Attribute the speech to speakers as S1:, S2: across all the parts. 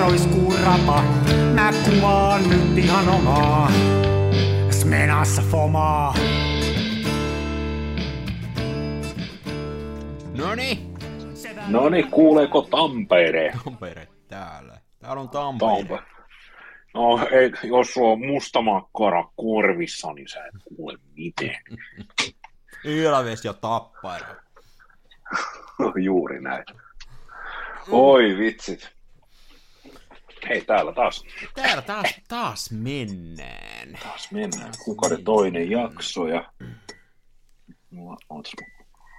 S1: roiskuu rapa. Mä kuvaan nyt ihan omaa. Smenassa fomaa.
S2: Noni,
S3: No niin, kuuleeko Tampere?
S2: Tampere täällä. Täällä on Tampere.
S3: Tampere. No, ei, jos sulla on mustamakkara korvissa, niin sä et kuule mitään.
S2: Ilves ja Tappara.
S3: Juuri näin. Oi vitsit. Hei, täällä taas,
S2: Täällä taas, taas mennään.
S3: taas mennään. Kuukauden toinen jakso ja... Mulla on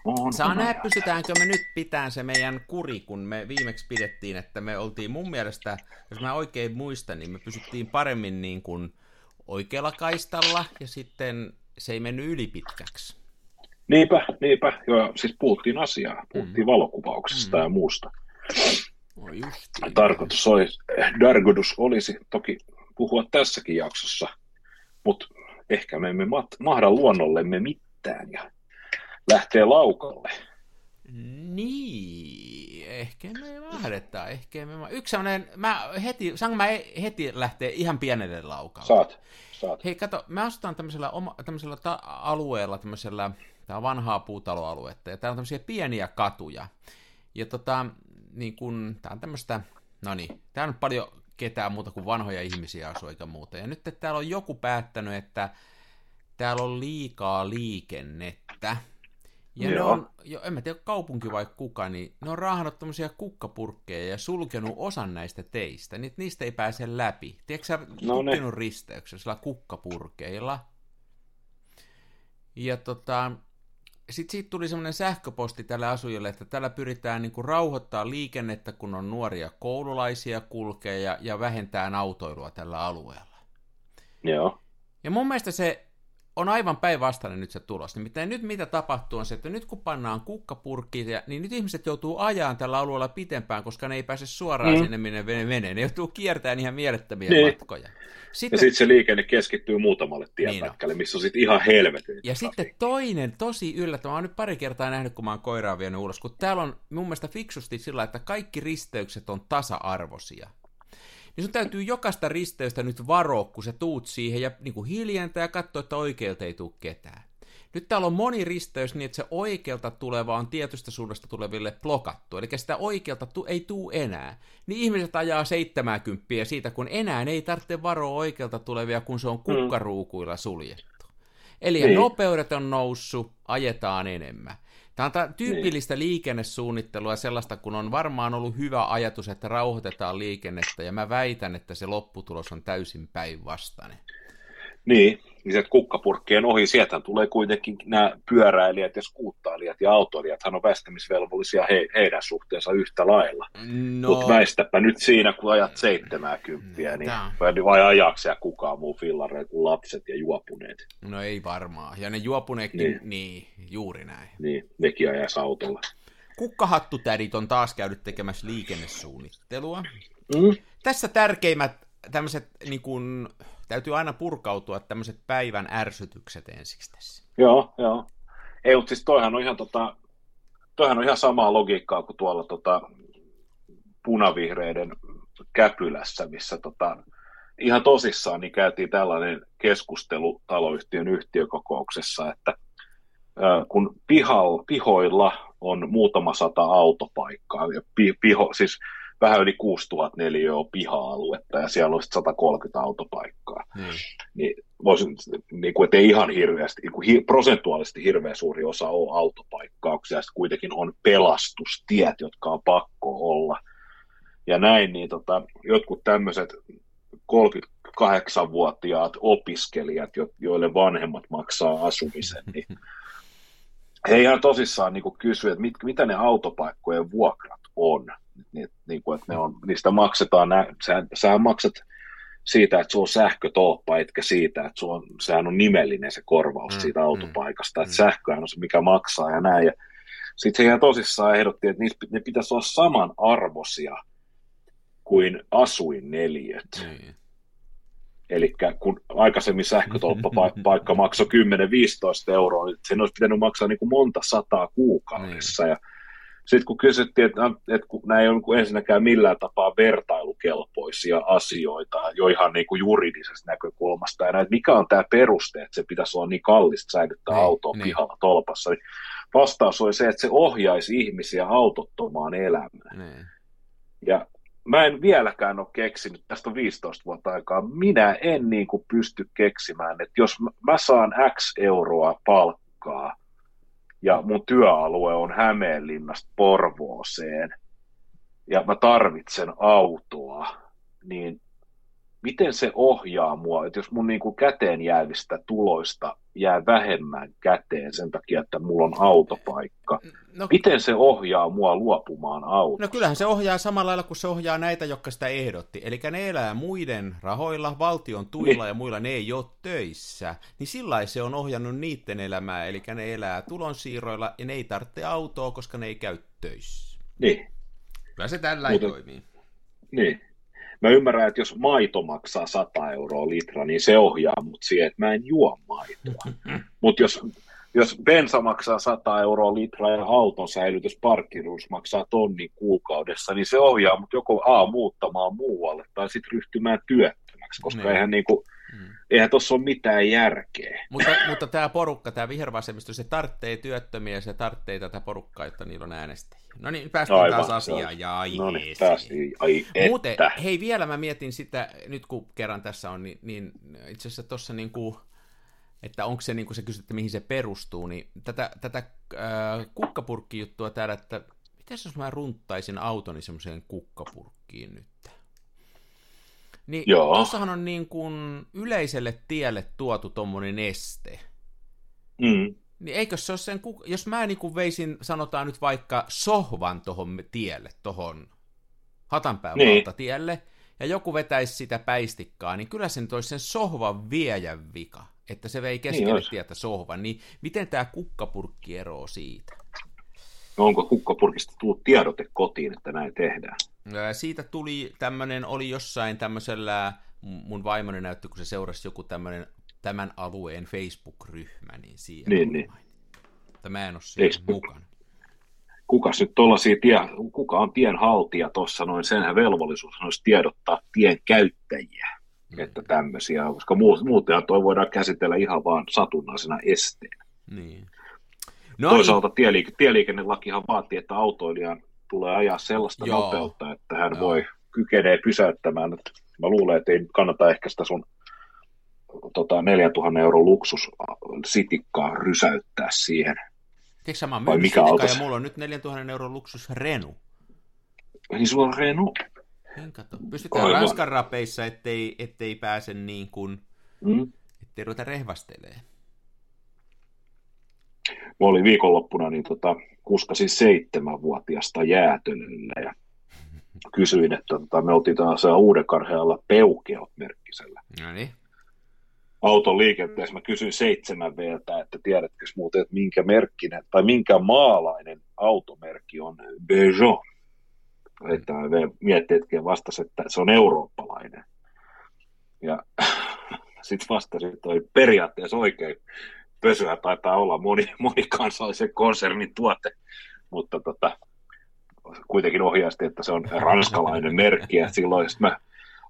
S3: on,
S2: Saa nähdä,
S3: on.
S2: pystytäänkö me nyt pitään se meidän kuri, kun me viimeksi pidettiin, että me oltiin mun mielestä, jos mä oikein muistan, niin me pysyttiin paremmin niin kuin oikealla kaistalla ja sitten se ei mennyt ylipitkäksi.
S3: Niinpä, niinpä. Joo, siis puhuttiin asiaa. Puhuttiin
S2: Mm.
S3: valokuvauksesta ja muusta.
S2: Oi justiin.
S3: Tarkoitus olisi, Dargodus olisi toki puhua tässäkin jaksossa, mutta ehkä me emme mat- mahda luonnollemme mitään ja lähtee laukalle.
S2: Niin, ehkä me mahdetaan, ehkä me ma- Yksi sellainen, mä heti, saanko mä heti lähteä ihan pienelle laukalle?
S3: Saat, saat.
S2: Hei, kato, me asutaan tämmöisellä, oma, tämmöisellä ta- alueella, tämmöisellä, tää on vanhaa puutaloaluetta, ja täällä on tämmöisiä pieniä katuja. Ja tota, niin kun, tää on tämmöistä, no niin, täällä on paljon ketään muuta kuin vanhoja ihmisiä asuu eikä muuta. Ja nyt että täällä on joku päättänyt, että täällä on liikaa liikennettä. Ja ne
S3: Joo.
S2: on, jo, en mä tiedä kaupunki vai kuka, niin ne on raahannut tämmöisiä kukkapurkkeja ja sulkenut osan näistä teistä, niin niistä ei pääse läpi. Tiedätkö sä
S3: No ne.
S2: risteyksellä kukkapurkeilla? Ja tota, sitten siitä tuli semmoinen sähköposti tälle asujille, että tällä pyritään niin rauhoittaa liikennettä, kun on nuoria koululaisia kulkee ja, ja vähentää autoilua tällä alueella.
S3: Joo.
S2: Ja mun mielestä se on aivan päinvastainen nyt se tulos. Nimittäin nyt mitä tapahtuu on se, että nyt kun pannaan kukkapurkkiin, niin nyt ihmiset joutuu ajaan tällä alueella pitempään, koska ne ei pääse suoraan
S3: Mm.
S2: sinne, minne vene menee. Ne joutuu kiertämään ihan mielettömiä
S3: Niin.
S2: matkoja.
S3: Ja
S2: Sitten,
S3: sitten se liikenne keskittyy muutamalle
S2: Niin
S3: tienpätkälle, missä on sitten ihan helvetin.
S2: ja sitten toinen tosi yllättävä, mä oon nyt pari kertaa nähnyt, kun mä oon koiraa vienyt ulos, kun täällä on mun mielestä fiksusti sillä, että kaikki risteykset on tasa-arvoisia. Niin sun täytyy jokaista risteystä nyt varoa, kun sä tuut siihen ja niin kuin hiljentää ja katsoa, että oikealta ei tule ketään. Nyt täällä on moni risteys niin, että se oikealta tuleva on tietystä suunnasta tuleville blokattu. Eli sitä oikealta tu- ei tuu enää. Niin ihmiset ajaa 70 siitä, kun enää ei tarvitse varoa oikealta tulevia, kun se on kukkaruukuilla suljettu. Eli
S3: Niin.
S2: niin. nopeudet on noussut, ajetaan enemmän. Tämä on tää tyypillistä
S3: Niin.
S2: liikennesuunnittelua sellaista, kun on varmaan ollut hyvä ajatus, että rauhoitetaan liikennettä, ja mä väitän, että se lopputulos on täysin päinvastainen.
S3: Niin, niin sieltä kukkapurkkien ohi, sieltä tulee kuitenkin nämä pyöräilijät ja skuuttailijat ja autoilijathan on väistämisvelvollisia he, heidän suhteensa yhtä lailla.
S2: No,
S3: Mutta väistäpä nyt siinä, kun ajat 70, niin
S2: Tää.
S3: vai, vai ajaako kukaan muu fillareilla kuin lapset ja juopuneet.
S2: no ei varmaan. Ja ne juopuneetkin,
S3: Niin.
S2: niin, niin juuri näin.
S3: Niin, nekin ajaisi autolla.
S2: Kukkahattutädit on taas käynyt tekemässä liikennesuunnittelua.
S3: Mm.
S2: Tässä tärkeimmät tämmöiset, niin kun, täytyy aina purkautua tämmöiset päivän ärsytykset ensiksi tässä.
S3: Joo, joo. Ei, mutta siis toihan on ihan, tota, toihan on ihan samaa logiikkaa kuin tuolla tota, punavihreiden käpylässä, missä tota, ihan tosissaan niin käytiin tällainen keskustelu taloyhtiön yhtiökokouksessa, että kun pihal, pihoilla on muutama sata autopaikkaa, ja pi, piho, siis vähän yli 6000 neliöä on piha-aluetta, ja siellä on sit 130 autopaikkaa
S2: Niin.
S3: niin voisin, niin kuin, että ei ihan hirveästi, niin kuin hi, prosentuaalisesti hirveän suuri osa on autopaikkauksia, ja sitten kuitenkin on pelastustiet, jotka on pakko olla. Ja näin, niin tota, jotkut tämmöiset 38-vuotiaat opiskelijat, jo, joille vanhemmat maksaa asumisen, niin he ihan tosissaan niin kysyä, että mit, mitä ne autopaikkojen vuokrat on. Niin, niin kuin, että ne on, niistä maksetaan, nä, sä, sä maksat siitä, että sulla on sähkötolppa, etkä siitä, että sulla on, sehän on nimellinen se korvaus
S2: Mm,
S3: siitä
S2: mm,
S3: autopaikasta, että
S2: mm.
S3: sähköhän on se, mikä maksaa ja näin. Ja sitten he ihan tosissaan ehdotti, että niistä, ne pitäisi olla samanarvoisia kuin asuinneliöt.
S2: Niin.
S3: Eli kun aikaisemmin sähkötolppapaikka maksoi 10-15 euroa, niin sen olisi pitänyt maksaa niin kuin monta sataa kuukaudessa. Ja sitten kun kysyttiin, että, että kun nämä ei ole niin ensinnäkään millään tapaa vertailukelpoisia asioita jo ihan niin kuin juridisesta näkökulmasta, ja että mikä on tämä peruste, että se pitäisi olla niin kallista säilyttää ne, autoa ne. pihalla tolpassa, niin vastaus oli se, että se ohjaisi ihmisiä autottomaan elämään. Ne. Ja mä en vieläkään ole keksinyt, tästä on 15 vuotta aikaa, minä en niin kuin pysty keksimään, että jos mä saan X euroa palkkaa, ja mun työalue on Hämeenlinnasta Porvooseen, ja mä tarvitsen autoa, niin miten se ohjaa mua, että jos mun niin kuin käteen jäävistä tuloista jää vähemmän käteen sen takia, että mulla on autopaikka, no, miten se ohjaa mua luopumaan autosta?
S2: No kyllähän se ohjaa samalla lailla kuin se ohjaa näitä, jotka sitä ehdotti. Eli ne elää muiden rahoilla, valtion tuilla niin. ja muilla, ne ei ole töissä. Niin sillä se on ohjannut niiden elämää, eli ne elää tulonsiirroilla ja ne ei tarvitse autoa, koska ne ei käy töissä.
S3: Niin.
S2: Kyllä se tällä Mutta, toimii.
S3: Niin, Mä ymmärrän, että jos maito maksaa 100 euroa litra, niin se ohjaa mut siihen, että mä en juo maitoa. Mutta jos, jos bensa maksaa 100 euroa litra ja auton säilytys parkkiruus maksaa tonni kuukaudessa, niin se ohjaa mut joko A muuttamaan muualle tai sitten ryhtymään työttömäksi, koska niin. eihän niinku, Mm. Eihän tuossa ole mitään järkeä.
S2: Mutta, mutta tämä porukka, tämä vihervasemmisto, se tarvitsee työttömiä ja se tarvitsee tätä porukkaa, että niillä on äänestäjiä. No niin, päästiin Aivan, taas asiaan. Ja ai no niin,
S3: päästiin. Ai että.
S2: Muuten, hei vielä mä mietin sitä, nyt kun kerran tässä on, niin, niin itse asiassa tuossa niin kuin, että onko se, niin kuin se kysytte, mihin se perustuu, niin tätä, tätä äh, kukkapurkkijuttua täällä, että miten jos mä runttaisin autoni semmoiseen kukkapurkkiin nyt? Niin Joo. tuossahan on niin kuin yleiselle tielle tuotu tuommoinen este.
S3: Mm.
S2: Niin eikö se ole sen, jos mä niin kuin veisin, sanotaan nyt vaikka sohvan tuohon tielle, tuohon Hatanpään niin. tielle, ja joku vetäisi sitä päistikkaa, niin kyllä sen toisi sen sohvan viejän vika, että se vei keskelle niin tietä sohvan. Niin miten tämä kukkapurkki eroo siitä?
S3: No onko kukkapurkista tullut tiedote kotiin, että näin tehdään?
S2: Siitä tuli tämmöinen, oli jossain tämmöisellä, mun vaimoni näytti, kun se seurasi joku tämmöinen tämän alueen Facebook-ryhmä, niin siihen
S3: niin, niin.
S2: Mutta mä en ole siinä Eikö, mukana.
S3: Kuka nyt tuollaisia tie, kuka on tien haltija tuossa, noin senhän velvollisuus olisi tiedottaa tien käyttäjiä, mm. että tämmöisiä, koska muuten toi voidaan käsitellä ihan vaan satunnaisena esteenä.
S2: Niin.
S3: No, Toisaalta tieliike- tieliikennelakihan vaatii, että autoilijan tulee ajaa sellaista Joo. nopeutta, että hän Joo. voi kykenee pysäyttämään. Mä luulen, että ei kannata ehkä sitä sun tota, 4000 euron luksus sitikkaa rysäyttää siihen.
S2: Tiedätkö mä oon mikä ja mulla on nyt 4000 euron luksus Renu.
S3: Niin sulla on Renu?
S2: En kato. Pystytään Aivan. Ranskan rapeissa, ettei, ettei pääse niin kuin, mm. ettei ruveta rehvastelemaan.
S3: Mä olin viikonloppuna, niin tota, kuskasin seitsemänvuotiasta jäätölölle ja kysyin, että tota, me oltiin taas Uudenkarhealla peukeot merkkisellä.
S2: No niin.
S3: Auton liikenteessä mä kysyin seitsemän veeltä, että tiedätkö muuten, että minkä merkkinen tai minkä maalainen automerkki on Peugeot. Että mietti hetken vastasi, että se on eurooppalainen. Ja sitten vastasin, että oli periaatteessa oikein pösyä taitaa olla moni, monikansallisen konsernin tuote, mutta tota, kuitenkin ohjasti, että se on ranskalainen merkki, ja silloin mä,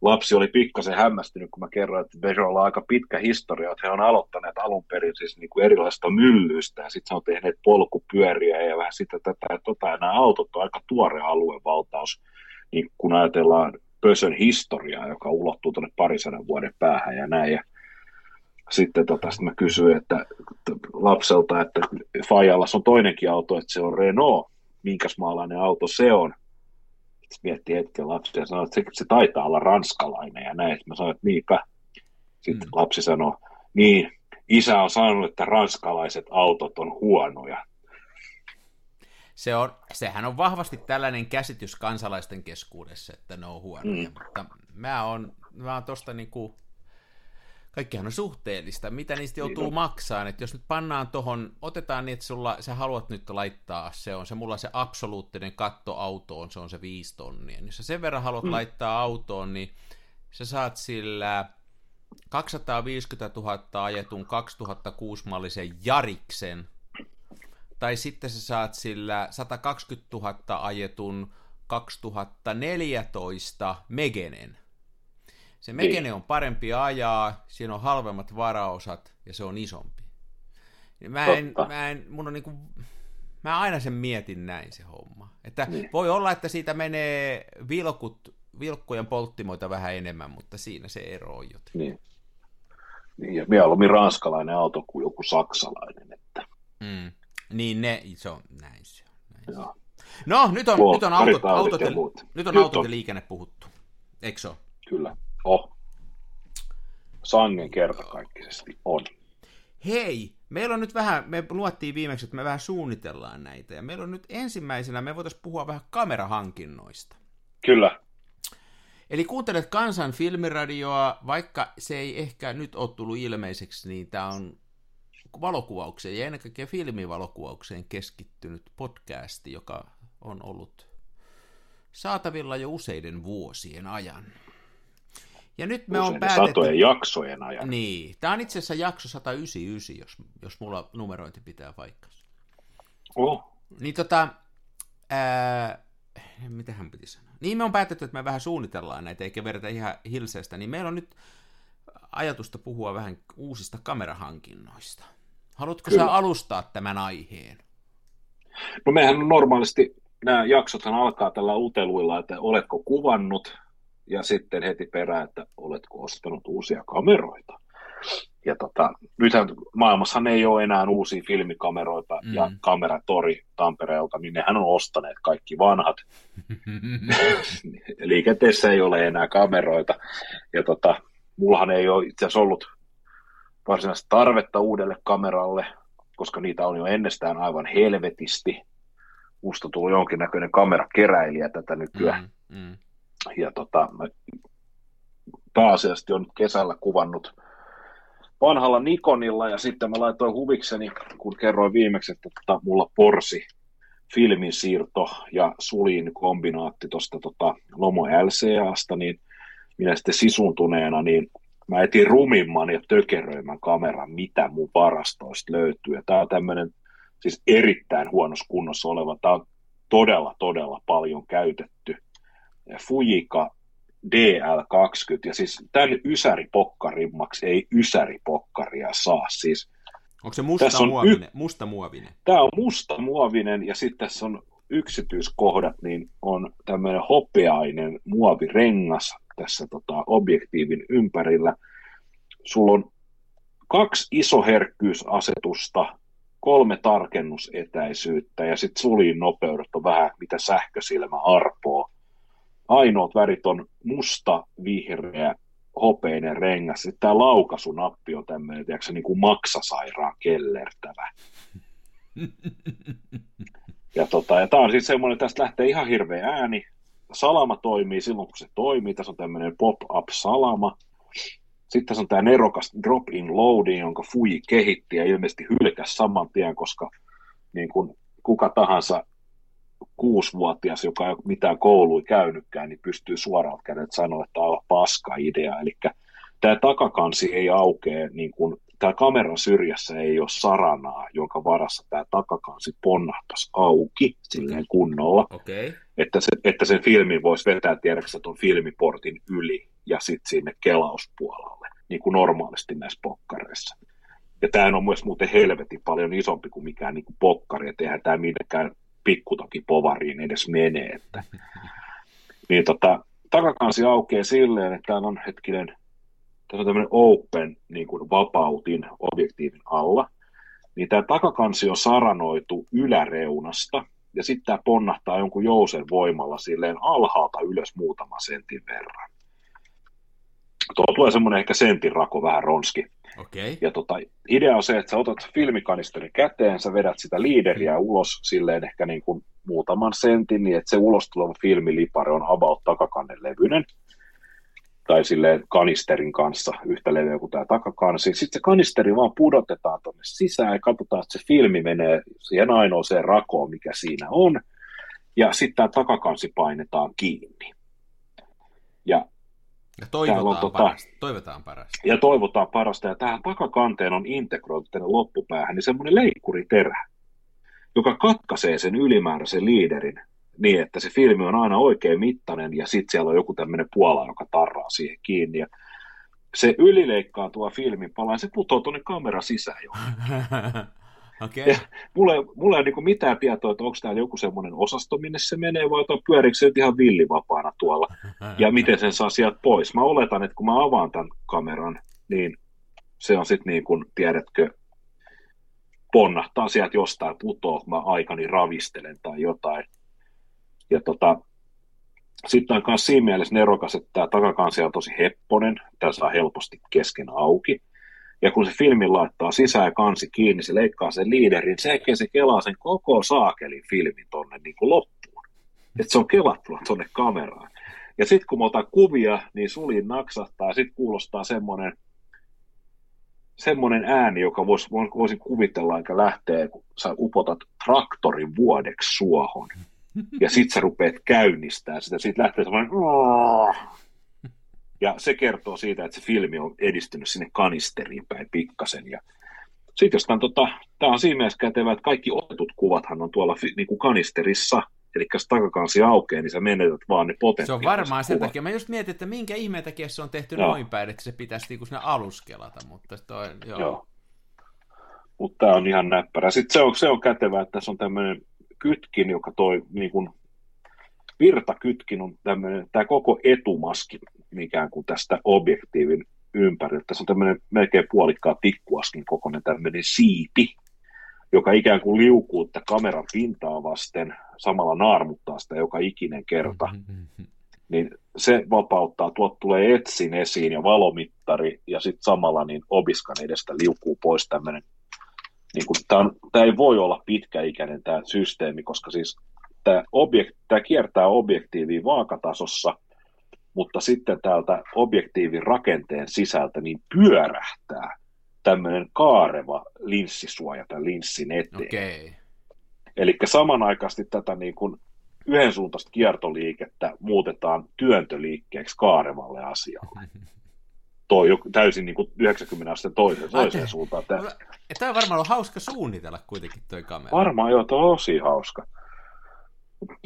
S3: lapsi oli pikkasen hämmästynyt, kun mä kerroin, että Peugeotilla on aika pitkä historia, että he on aloittaneet alun perin siis niin kuin erilaista myllyistä, ja sitten se on tehneet polkupyöriä ja vähän sitä tätä ja tota, ja nämä autot on aika tuore aluevaltaus, niin kun ajatellaan Pösön historiaa, joka ulottuu tuonne parisadan vuoden päähän ja näin, ja sitten tota, sit mä kysyin että, lapselta, että Fajalla on toinenkin auto, että se on Renault, minkäs maalainen auto se on. Sitten mietti hetken lapsi ja sanoi, että se, se taitaa olla ranskalainen ja näin. Sitten mä sanoin, että niinpä. Sitten mm. lapsi sanoi, niin, isä on sanonut, että ranskalaiset autot on huonoja.
S2: Se on, sehän on vahvasti tällainen käsitys kansalaisten keskuudessa, että ne on huonoja, mm. mutta mä oon, mä oon tosta niinku kaikkihan on suhteellista, mitä niistä joutuu niin maksamaan, että jos nyt pannaan tuohon, otetaan niin, että sulla, sä haluat nyt laittaa, se on se mulla se absoluuttinen katto autoon, se on se viisi tonnia, jos sä sen verran haluat mm. laittaa autoon, niin sä saat sillä 250 000 ajetun 2006-mallisen Jariksen. Tai sitten sä saat sillä 120 000 ajetun 2014 Megenen. Se Megene
S3: Niin.
S2: on parempi ajaa, siinä on halvemmat varaosat ja se on isompi. Mä en,
S3: Totta.
S2: mä en, mun on niinku, mä aina sen mietin näin se homma. Että
S3: Niin.
S2: voi olla, että siitä menee vilkut, vilkkujen polttimoita vähän enemmän, mutta siinä se ero on joten.
S3: Niin. niin ja mieluummin ranskalainen auto kuin joku saksalainen. Että,
S2: Mm. Niin ne, se on, näin se on. Näin se
S3: joo.
S2: No, nyt on,
S3: Tuo,
S2: nyt on, autot, autot,
S3: ja
S2: ja,
S3: muut.
S2: nyt on
S3: Nyt
S2: autot
S3: on.
S2: ja liikenne puhuttu. Eikö se?
S3: Kyllä. Oh. Sangen kertakaikkisesti on.
S2: Hei, meillä on nyt vähän, me luottiin viimeksi, että me vähän suunnitellaan näitä, ja meillä on nyt ensimmäisenä, me voitaisiin puhua vähän kamerahankinnoista.
S3: Kyllä.
S2: Eli kuuntelet Kansan filmiradioa, vaikka se ei ehkä nyt ole tullut ilmeiseksi, niin tämä on valokuvaukseen ja ennen kaikkea filmivalokuvaukseen keskittynyt podcasti, joka on ollut saatavilla jo useiden vuosien ajan. Ja nyt me on päätetty...
S3: satojen jaksojen ajan.
S2: Niin, tämä on itse asiassa jakso 199, jos, jos mulla numerointi pitää paikkansa.
S3: Oh.
S2: Niin tota, ää, mitä hän piti sanoa? Niin me on päätetty, että me vähän suunnitellaan näitä, eikä vedetä ihan hilseestä, niin meillä on nyt ajatusta puhua vähän uusista kamerahankinnoista. Haluatko
S3: Kyllä.
S2: sä alustaa tämän aiheen?
S3: No mehän normaalisti, nämä jaksothan alkaa tällä uteluilla, että oletko kuvannut, ja sitten heti perään, että oletko ostanut uusia kameroita. Ja tota, nythän maailmassahan ei ole enää uusia filmikameroita,
S2: Mm.
S3: mm. ja Kameratori Tampereelta, niin nehän on ostaneet kaikki vanhat. Liikenteessä ei ole enää kameroita. Ja tota, mullahan ei ole itse asiassa ollut varsinaista tarvetta uudelle kameralle, koska niitä on jo ennestään aivan helvetisti. Musta tuli jonkinnäköinen kamerakeräilijä tätä nykyään.
S2: mm, mm.
S3: Ja tota, pääasiallisesti on kesällä kuvannut vanhalla Nikonilla ja sitten mä laitoin huvikseni, kun kerroin viimeksi, että tota, mulla porsi filmin siirto ja sulin kombinaatti tuosta tota, Lomo LCAsta, niin minä sitten sisuntuneena, niin mä etin rumimman ja tökeröimän kameran, mitä mun varastoista löytyy. Ja tää on tämmöinen siis erittäin huonossa kunnossa oleva, tää on todella, todella paljon käytetty Fujika DL20, ja siis tämän ysäripokkarimmaksi ei ysäripokkaria saa. Siis
S2: Onko se musta
S3: Tässä on
S2: muovinen? Musta muovinen.
S3: tämä on musta muovinen, ja sitten tässä on yksityiskohdat, niin on tämmöinen hopeainen muovirengas tässä tota, objektiivin ympärillä. Sulla on kaksi isoherkkyysasetusta, kolme tarkennusetäisyyttä, ja sitten sulin nopeudet on vähän mitä sähkösilmä arpoo. Ainoat värit on musta, vihreä, hopeinen rengas. Tämä laukaisunappi on tämmöinen, tiedätkö, niin kuin maksasairaan kellertävä. Ja, tota, ja tämä on siis semmoinen, tästä lähtee ihan hirveä ääni. Salama toimii silloin, kun se toimii. Tässä on tämmöinen pop-up-salama. Sitten tässä on tämä nerokas drop-in loading, jonka Fuji kehitti ja ilmeisesti hylkäsi saman tien, koska niin kuin kuka tahansa kuusivuotias, joka ei ole mitään koulua käynytkään, niin pystyy suoralta kädet sanoa, että tämä on paska idea. Eli tämä takakansi ei aukea, niin kuin, tämä kameran syrjässä ei ole saranaa, jonka varassa tämä takakansi ponnahtaisi auki silleen kunnolla,
S2: Okei. Okay.
S3: että, se, että sen filmin voisi vetää tiedäksä tuon filmiportin yli ja sitten sinne kelauspuolelle, niin kuin normaalisti näissä pokkareissa. Ja tämä on myös muuten helvetin paljon isompi kuin mikään niin kuin pokkari, että eihän tämä minnekään pikkutoki povariin edes menee. Että. Niin tota, takakansi aukeaa silleen, että täällä on hetkinen, tässä on tämmöinen open niin kuin vapautin objektiivin alla, niin tämä takakansi on saranoitu yläreunasta, ja sitten tämä ponnahtaa jonkun jousen voimalla silleen alhaalta ylös muutaman sentin verran. Tuo tulee semmoinen ehkä sentin rako vähän ronski.
S2: Okay.
S3: Ja tota, idea on se, että sä otat filmikanisterin käteen, sä vedät sitä liideriä ulos silleen ehkä niin kuin muutaman sentin, niin että se ulos tuleva filmilipare on about takakannen levyinen. Tai silleen kanisterin kanssa yhtä leveä kuin tämä takakansi. Sitten se kanisteri vaan pudotetaan tuonne sisään ja katsotaan, että se filmi menee siihen ainoaseen rakoon, mikä siinä on. Ja sitten tämä takakansi painetaan kiinni. Ja
S2: Ja
S3: Täällä on
S2: toivotaan,
S3: tota-
S2: parasta. toivotaan parasta.
S3: ja toivotaan parasta. Ja tähän takakanteen on integroitu tänne loppupäähän niin semmoinen leikkuriterä, joka katkaisee sen ylimääräisen liiderin niin, että se filmi on aina oikein mittainen ja sitten siellä on joku tämmöinen puola, joka tarraa siihen kiinni. Ja se ylileikkaantuva filmi palaa, se putoaa tuonne kamera sisään jo.
S2: Okay.
S3: mulla, ei, mulla ei ole niin mitään tietoa, että onko täällä joku semmoinen osasto, minne se menee, vai pyöriikö se nyt ihan villivapaana tuolla, ja miten sen saa sieltä pois. Mä oletan, että kun mä avaan tämän kameran, niin se on sitten niin kuin, tiedätkö, ponnahtaa sieltä jostain putoa, kun mä aikani ravistelen tai jotain. Ja tota, sitten on myös siinä mielessä nerokas, että tämä takakansi on tosi hepponen, tämä saa helposti kesken auki. Ja kun se filmi laittaa sisään ja kansi kiinni, se leikkaa sen liiderin, se se kelaa sen koko saakelin filmin tonne niin kuin loppuun. Että se on kelattuna tonne kameraan. Ja sitten kun mä otan kuvia, niin sulin naksahtaa ja sitten kuulostaa semmoinen semmoinen ääni, joka vois, voisin kuvitella, että lähtee, kun sä upotat traktorin vuodeksi suohon. Ja sit sä rupeat käynnistää sitä, siitä lähtee semmoinen ja se kertoo siitä, että se filmi on edistynyt sinne kanisteriin päin pikkasen. Ja sitten jos tämän, tota, tämä on siinä mielessä kätevä, että kaikki otetut kuvathan on tuolla niin kuin kanisterissa, eli jos takakansi aukeaa, niin sä menetät vaan ne potentiaaliset
S2: Se on varmaan sen takia. Mä just mietin, että minkä ihmeen takia se on tehty joo. noin päin, että se pitäisi niin kuin aluskelata, mutta toi, joo. joo.
S3: Mutta tämä on ihan näppärä. Sitten se on, se on kätevä, että tässä on tämmöinen kytkin, joka toi niin kuin virtakytkin on tämmöinen, tämä koko etumaski ikään kuin tästä objektiivin ympäriltä. Tässä on tämmöinen melkein puolikkaa tikkuaskin kokoinen tämmöinen siipi, joka ikään kuin liukuu että kameran pintaa vasten, samalla naarmuttaa sitä joka ikinen kerta. Niin se vapauttaa, tuot tulee etsin esiin ja valomittari, ja sitten samalla niin obiskan edestä liukuu pois tämmöinen niin tämä, ei voi olla pitkäikäinen tämä systeemi, koska siis tämä, objekt, kiertää objektiiviin vaakatasossa, mutta sitten täältä objektiivin rakenteen sisältä niin pyörähtää tämmöinen kaareva linssisuoja tämän linssin eteen.
S2: Okay.
S3: Eli samanaikaisesti tätä niin kuin yhden suuntaista kiertoliikettä muutetaan työntöliikkeeksi kaarevalle asialle. Toi jo täysin niin kuin 90 asteen toiseen, toiseen suuntaan.
S2: Tämä on varmaan ollut hauska suunnitella kuitenkin toi kamera.
S3: Varmaan joo, tosi hauska.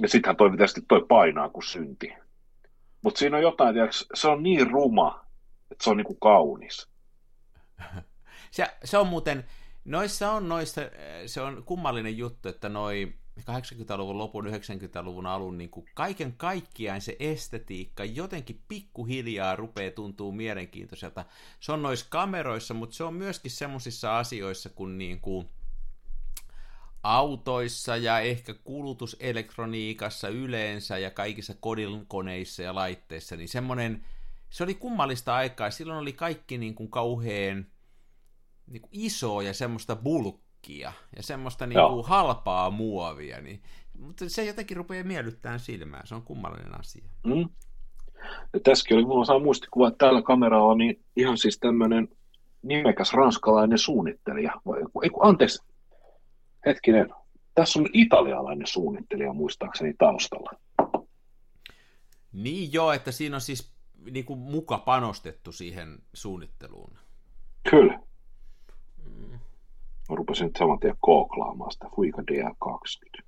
S3: Ja sittenhän toi tietysti toi painaa kuin synti. Mutta siinä on jotain, tiiäks, se on niin ruma, että se on niinku kaunis.
S2: Se, se on muuten, noissa on noissa, se on kummallinen juttu, että noi 80-luvun lopun, 90-luvun alun niin kuin kaiken kaikkiaan se estetiikka jotenkin pikkuhiljaa rupeaa tuntuu mielenkiintoiselta. Se on noissa kameroissa, mutta se on myöskin semmoisissa asioissa kuin, niin kuin autoissa ja ehkä kulutuselektroniikassa yleensä ja kaikissa kodinkoneissa ja laitteissa, niin semmoinen, se oli kummallista aikaa. Silloin oli kaikki niin kuin kauhean niin kuin isoa ja semmoista bulkkia ja semmoista niin kuin halpaa muovia, niin, mutta se jotenkin rupeaa miellyttämään silmään. Se on kummallinen asia.
S3: Mm. Ja tässäkin oli, mulla saa muistikuva, että tällä kameralla on niin ihan siis tämmöinen nimekäs ranskalainen suunnittelija. Vai, ei, anteeksi, hetkinen, tässä on italialainen suunnittelija muistaakseni taustalla.
S2: Niin joo, että siinä on siis niin kuin muka panostettu siihen suunnitteluun.
S3: Kyllä. Mm. Mä rupesin nyt saman tien kooklaamaan sitä Fuika DA20.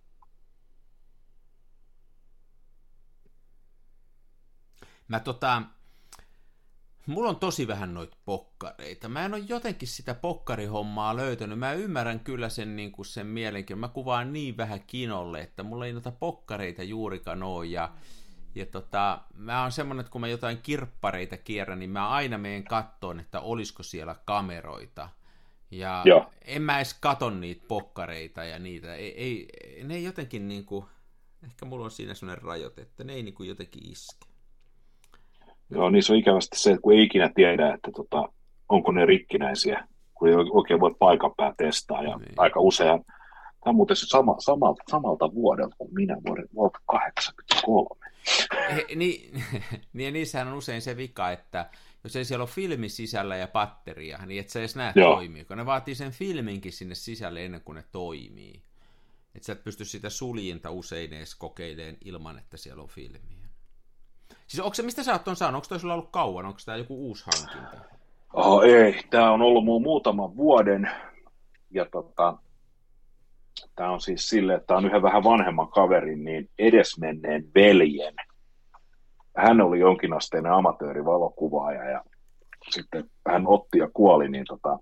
S2: Mä tota, Mulla on tosi vähän noita pokkareita. Mä en ole jotenkin sitä pokkarihommaa löytänyt. Mä ymmärrän kyllä sen, niin kuin sen mielenkiin. Mä kuvaan niin vähän kinolle, että mulla ei noita pokkareita juurikaan ole. Ja, ja tota, mä oon semmonen, että kun mä jotain kirppareita kierrän, niin mä aina meen kattoon, että olisiko siellä kameroita. Ja Joo. en mä edes katon niitä pokkareita ja niitä. Ei, ei, ne ei jotenkin niin kuin, ehkä mulla on siinä semmoinen rajoite, että ne ei niin kuin jotenkin iske.
S3: Joo, niissä on ikävästi se, että kun ei ikinä tiedä, että tota, onko ne rikkinäisiä, kun ei oikein voi paikan päällä testaa. Ja niin. aika usein, tämä on muuten se sama, samalta, samalta vuodelta kuin minä vuoden, vuodelta 83.
S2: He, niin, niin, niissähän on usein se vika, että jos ei siellä ole filmi sisällä ja patteria, niin et sä edes näe toimii, kun ne vaatii sen filminkin sinne sisälle ennen kuin ne toimii. Että sä et pysty sitä suljinta usein edes kokeilemaan ilman, että siellä on filmiä. Siis onko se, mistä sä oot ton saanut? Onko toi sulla ollut kauan? Onko tämä joku uusi hankinta?
S3: Oh, ei, tämä on ollut muu muutaman vuoden. Ja tota, tämä on siis sille, että on yhden vähän vanhemman kaverin, niin edesmenneen veljen. Hän oli jonkinasteinen amatöörivalokuvaaja ja sitten hän otti ja kuoli, niin tota,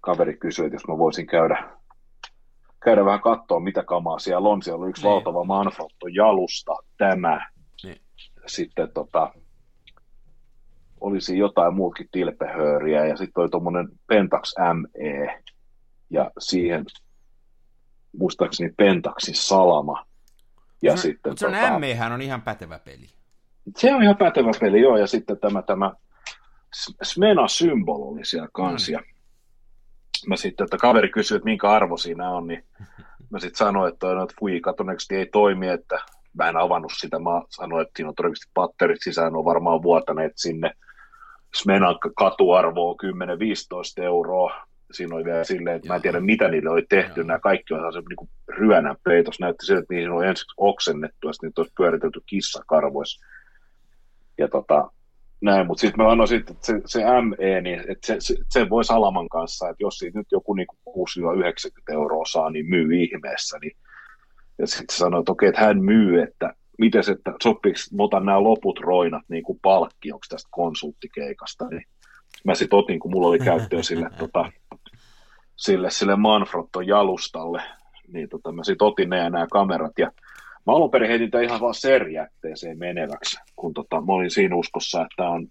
S3: kaveri kysyi, että jos mä voisin käydä, käydä vähän katsoa, mitä kamaa siellä on. Siellä oli yksi niin. valtava Manfrotto jalusta, tämä. Sitten tota, olisi jotain muutkin tilpehööriä ja sitten oli tuommoinen Pentax ME ja siihen muistaakseni Pentaxin salama. Ja no, sitten,
S2: mutta se on tota, ME on ihan pätevä peli.
S3: Se on ihan pätevä peli, joo, ja sitten tämä, tämä Smena Symbol oli siellä kanssa. Mm. Mä sitten, että kaveri kysyi, että minkä arvo siinä on, niin mä sitten sanoin, että, no, että fui, todennäköisesti ei toimi, että mä en avannut sitä. Mä sanoin, että siinä on todennäköisesti patterit sisään, on varmaan vuotaneet sinne. Smenan katuarvo on 10-15 euroa. Siinä oli vielä silleen, että Joo. mä en tiedä mitä niille oli tehty. Joo. Nämä kaikki on se niin ryönän peitos. Näytti siltä, että niihin on ensiksi oksennettu ja sitten niitä olisi pyöritelty kissakarvoissa. Ja tota, näin, mutta sitten mä annoin sitten, että se, se ME, niin että se, se, se voi Salaman kanssa, että jos siitä nyt joku niin 6-90 euroa saa, niin myy ihmeessä, niin ja sitten sanoi, että okei, että hän myy, että miten että sopiiko, mä otan nämä loput roinat niin kuin palkkioksi tästä konsulttikeikasta, niin mä sitten otin, kun mulla oli käyttöä sille, tota, sille, sille Manfrotton jalustalle, niin tota, mä sitten otin ne ja nämä kamerat, ja Mä alun perin heitin tämän ihan vaan serjätteeseen meneväksi, kun tota, mä olin siinä uskossa, että on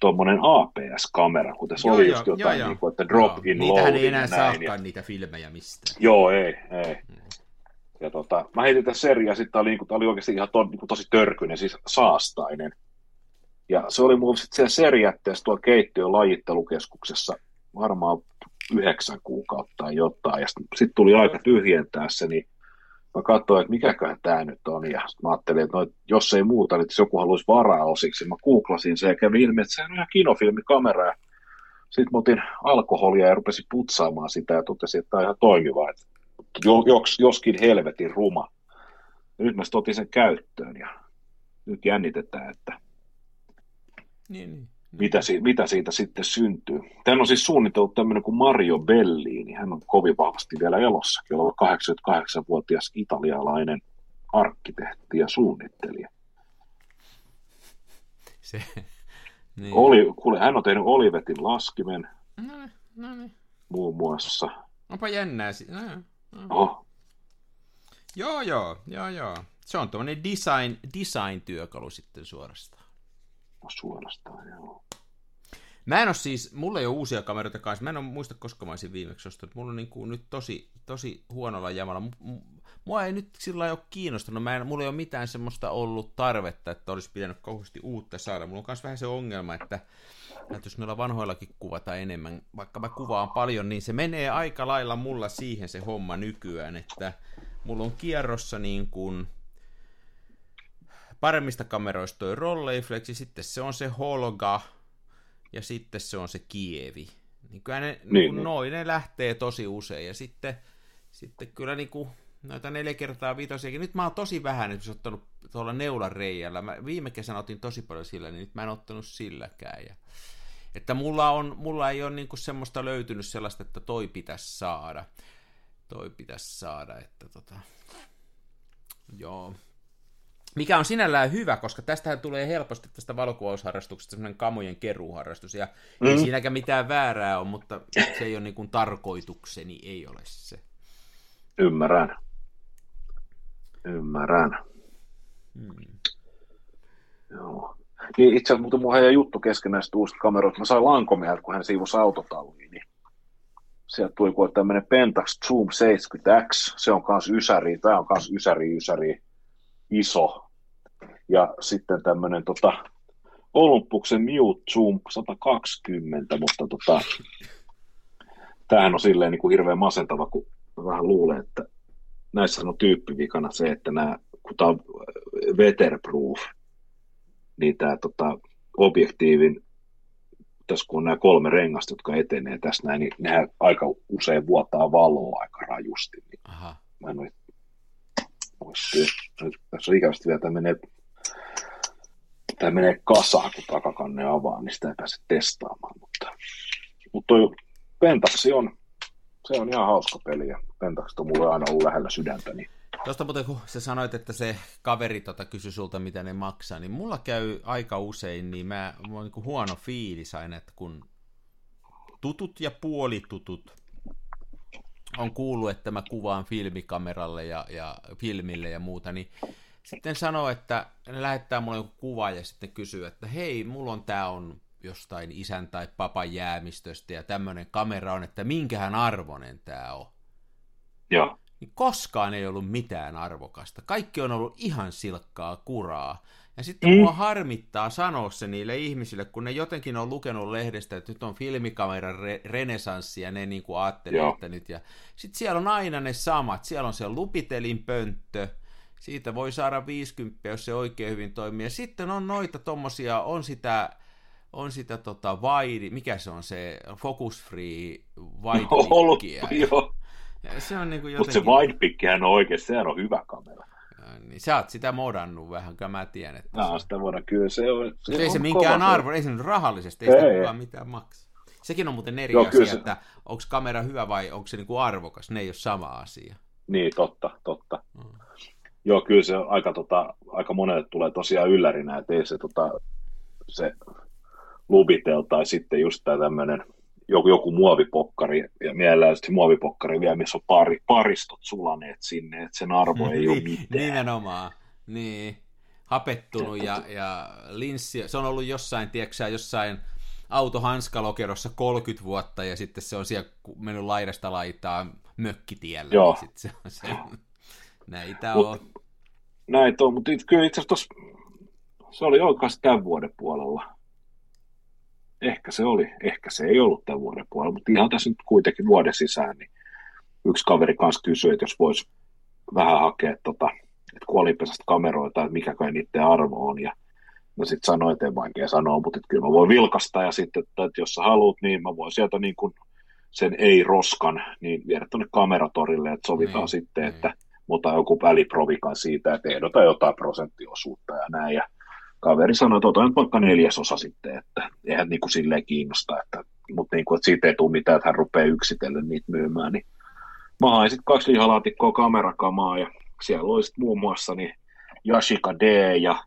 S3: tuommoinen APS-kamera, kuten se joo, oli joo, just jotain, joo, niin kuin, että drop in
S2: load. Niitähän ei enää saakaan ja... niitä filmejä mistään.
S3: Joo, ei, ei. Mm. Ja tota, mä heitin tämän serjaa, sitten oli, tämä oli oikeasti ihan to, niin tosi törkyinen, siis saastainen. Ja se oli mulla sitten siellä serjätteessä tuolla keittiön lajittelukeskuksessa varmaan yhdeksän kuukautta tai jotain. Ja sitten sit tuli aika tyhjentää se, niin mä katsoin, että mikäköhän tämä nyt on, ja mä ajattelin, että no, jos ei muuta, niin joku haluaisi varaa osiksi, mä googlasin se ja kävi ilmi, että se on ihan kinofilmikamera, sitten mä otin alkoholia ja rupesin putsaamaan sitä ja totesin, että tämä on ihan toimiva, että jos, joskin helvetin ruma. Ja nyt mä otin sen käyttöön ja nyt jännitetään, että
S2: niin, niin
S3: mitä, si- mitä siitä sitten syntyy. Tän on siis suunniteltu tämmöinen kuin Mario Bellini, hän on kovin vahvasti vielä elossakin, oleva 88-vuotias italialainen arkkitehti ja suunnittelija.
S2: Se, niin.
S3: Oli, kuule, hän on tehnyt Olivetin laskimen
S2: no, no niin.
S3: muun muassa.
S2: Onpa jännää. No,
S3: no. Oh.
S2: Joo, joo, joo, joo. Se on tuommoinen design, design-työkalu sitten suorastaan
S3: suorastaan, joo.
S2: Mä en ole siis, mulla ei ole uusia kameroita kanssa, mä en ole muista koska mä olisin viimeksi ostanut, mulla on niin kuin nyt tosi, tosi huonolla jamalla. Mua ei nyt sillä ole kiinnostanut, mä en, mulla ei ole mitään semmoista ollut tarvetta, että olisi pitänyt kauheasti uutta saada. Mulla on myös vähän se ongelma, että, että jos noilla vanhoillakin kuvata enemmän, vaikka mä kuvaan paljon, niin se menee aika lailla mulla siihen se homma nykyään, että mulla on kierrossa niin kuin paremmista kameroista toi Rolleiflex, ja sitten se on se Holga, ja sitten se on se Kievi. Niin kyllä ne, niin, niin, niin. noin ne lähtee tosi usein, ja sitten, sitten kyllä niin kuin noita neljä kertaa viitosiakin. Nyt mä oon tosi vähän nyt ottanut tuolla neulan reijällä. Mä viime kesänä otin tosi paljon sillä, niin nyt mä en ottanut silläkään. Ja, että mulla, on, mulla ei ole niinku semmoista löytynyt sellaista, että toi pitäisi saada. Toi pitäisi saada, että tota... Joo, mikä on sinällään hyvä, koska tästähän tulee helposti tästä valokuvausharrastuksesta semmoinen kamojen keruuharrastus, ja mm. ei siinäkään mitään väärää ole, mutta se ei ole niin kuin tarkoitukseni, ei ole se.
S3: Ymmärrän. Ymmärrän. Hmm. Joo. Niin itse asiassa muuten mun juttu kesken näistä uusista kameroista. Mä sain lankomieheltä, kun hän siivosi autotalliin, niin sieltä tuli kuin tämmöinen Pentax Zoom 70X, se on kans ysäri, tämä on kans ysäri, ysäri, iso. Ja sitten tämmöinen tota, Olympuksen Mute Zoom 120, mutta tota, tämähän on silleen niin kuin hirveän masentava, kun vähän luulee, että näissä on tyyppivikana se, että nämä, kun tämä on weatherproof, niin tämä tota, objektiivin, tässä kun on nämä kolme rengasta, jotka etenee tässä näin, niin nehän aika usein vuotaa valoa aika rajusti. Niin Aha. Mä en ole tässä on ikävästi vielä, tämä menee, tämä menee kasaan, kun takakanne avaa, niin sitä ei pääse testaamaan. Mutta, mutta toi Pentaxi on, se on ihan hauska peli ja Pentax on mulle aina ollut lähellä sydäntä. Niin...
S2: Tuosta muuten, kun sä sanoit, että se kaveri tota kysyi sulta, mitä ne maksaa, niin mulla käy aika usein, niin mä, mulla on niin huono fiilis aina, että kun tutut ja puolitutut on kuullut, että mä kuvaan filmikameralle ja, ja filmille ja muuta, niin sitten sanoo, että ne lähettää mulle joku kuva ja sitten kysyy, että hei, mulla on tää on jostain isän tai papan jäämistöstä ja tämmöinen kamera on, että minkähän arvonen tää on.
S3: Joo.
S2: Niin koskaan ei ollut mitään arvokasta. Kaikki on ollut ihan silkkaa kuraa. Ja sitten mm. mua harmittaa sanoa se niille ihmisille, kun ne jotenkin on lukenut lehdestä, että nyt on filmikameran re- renesanssi, ja ne niin kuin ajattelee, että nyt. Ja sitten siellä on aina ne samat. Siellä on se lupitelin pönttö, siitä voi saada 50, jos se oikein hyvin toimii. Ja sitten on noita tommosia, on sitä, on sitä tota wide, mikä se on se focus free wide
S3: Ollut, joo.
S2: Ja se on niin
S3: kuin jotenkin... Mutta se wide on oikein, sehän on hyvä kamera.
S2: Niin sä oot sitä modannut vähän, kyllä mä tiedän. Että
S3: no, se... sitä voidaan, kyllä se on.
S2: Se, se ei on se minkään arvo, ei se nyt rahallisesti, ei, ei sitä kukaan mitään maksa. Sekin on muuten eri Joo, asia, se... että onko kamera hyvä vai onko se niinku arvokas, ne ei ole sama asia.
S3: Niin, totta, totta. Mm. Joo, kyllä se aika, tota, aika monelle tulee tosiaan yllärinä, että ei se, tota, se Lubitel tai sitten just tämä tämmöinen joku, joku muovipokkari, ja mielellään se muovipokkari vielä, missä on pari, paristot sulaneet sinne, että sen arvo ei niin, ole mitään.
S2: Nimenomaan, niin. Hapettunut ja, ja linssi, se on ollut jossain, tiedätkö jossain autohanskalokerossa 30 vuotta ja sitten se on siellä mennyt laidasta laitaan mökkitiellä. Joo. Niin se on se, näitä Mut, on.
S3: Näitä on, mutta kyllä itse asiassa se oli oikeasti tämän vuoden puolella ehkä se oli, ehkä se ei ollut tämän vuoden puolella, mutta ihan tässä nyt kuitenkin vuoden sisään, niin yksi kaveri kanssa kysyi, että jos voisi vähän hakea tota, että kuolinpesästä kameroita, että mikä kai niiden arvo on, ja no sitten sanoin, että en vaikea sanoa, mutta että kyllä mä voin vilkasta, ja sitten, että, että jos sä haluat, niin mä voin sieltä niin kuin sen ei-roskan, niin viedä tuonne kameratorille, että sovitaan mm, sitten, mm. että mutta joku väliprovikan siitä, että ehdota jotain prosenttiosuutta ja näin, ja kaveri sanoi, että otan vaikka neljäsosa sitten, että eihän niin kuin silleen kiinnosta, että, mutta niin kuin, että siitä ei tule mitään, että hän rupeaa yksitellen niitä myymään, niin mä hain sitten kaksi lihalaatikkoa kamerakamaa ja siellä oli sitten muun muassa niin Yashica D ja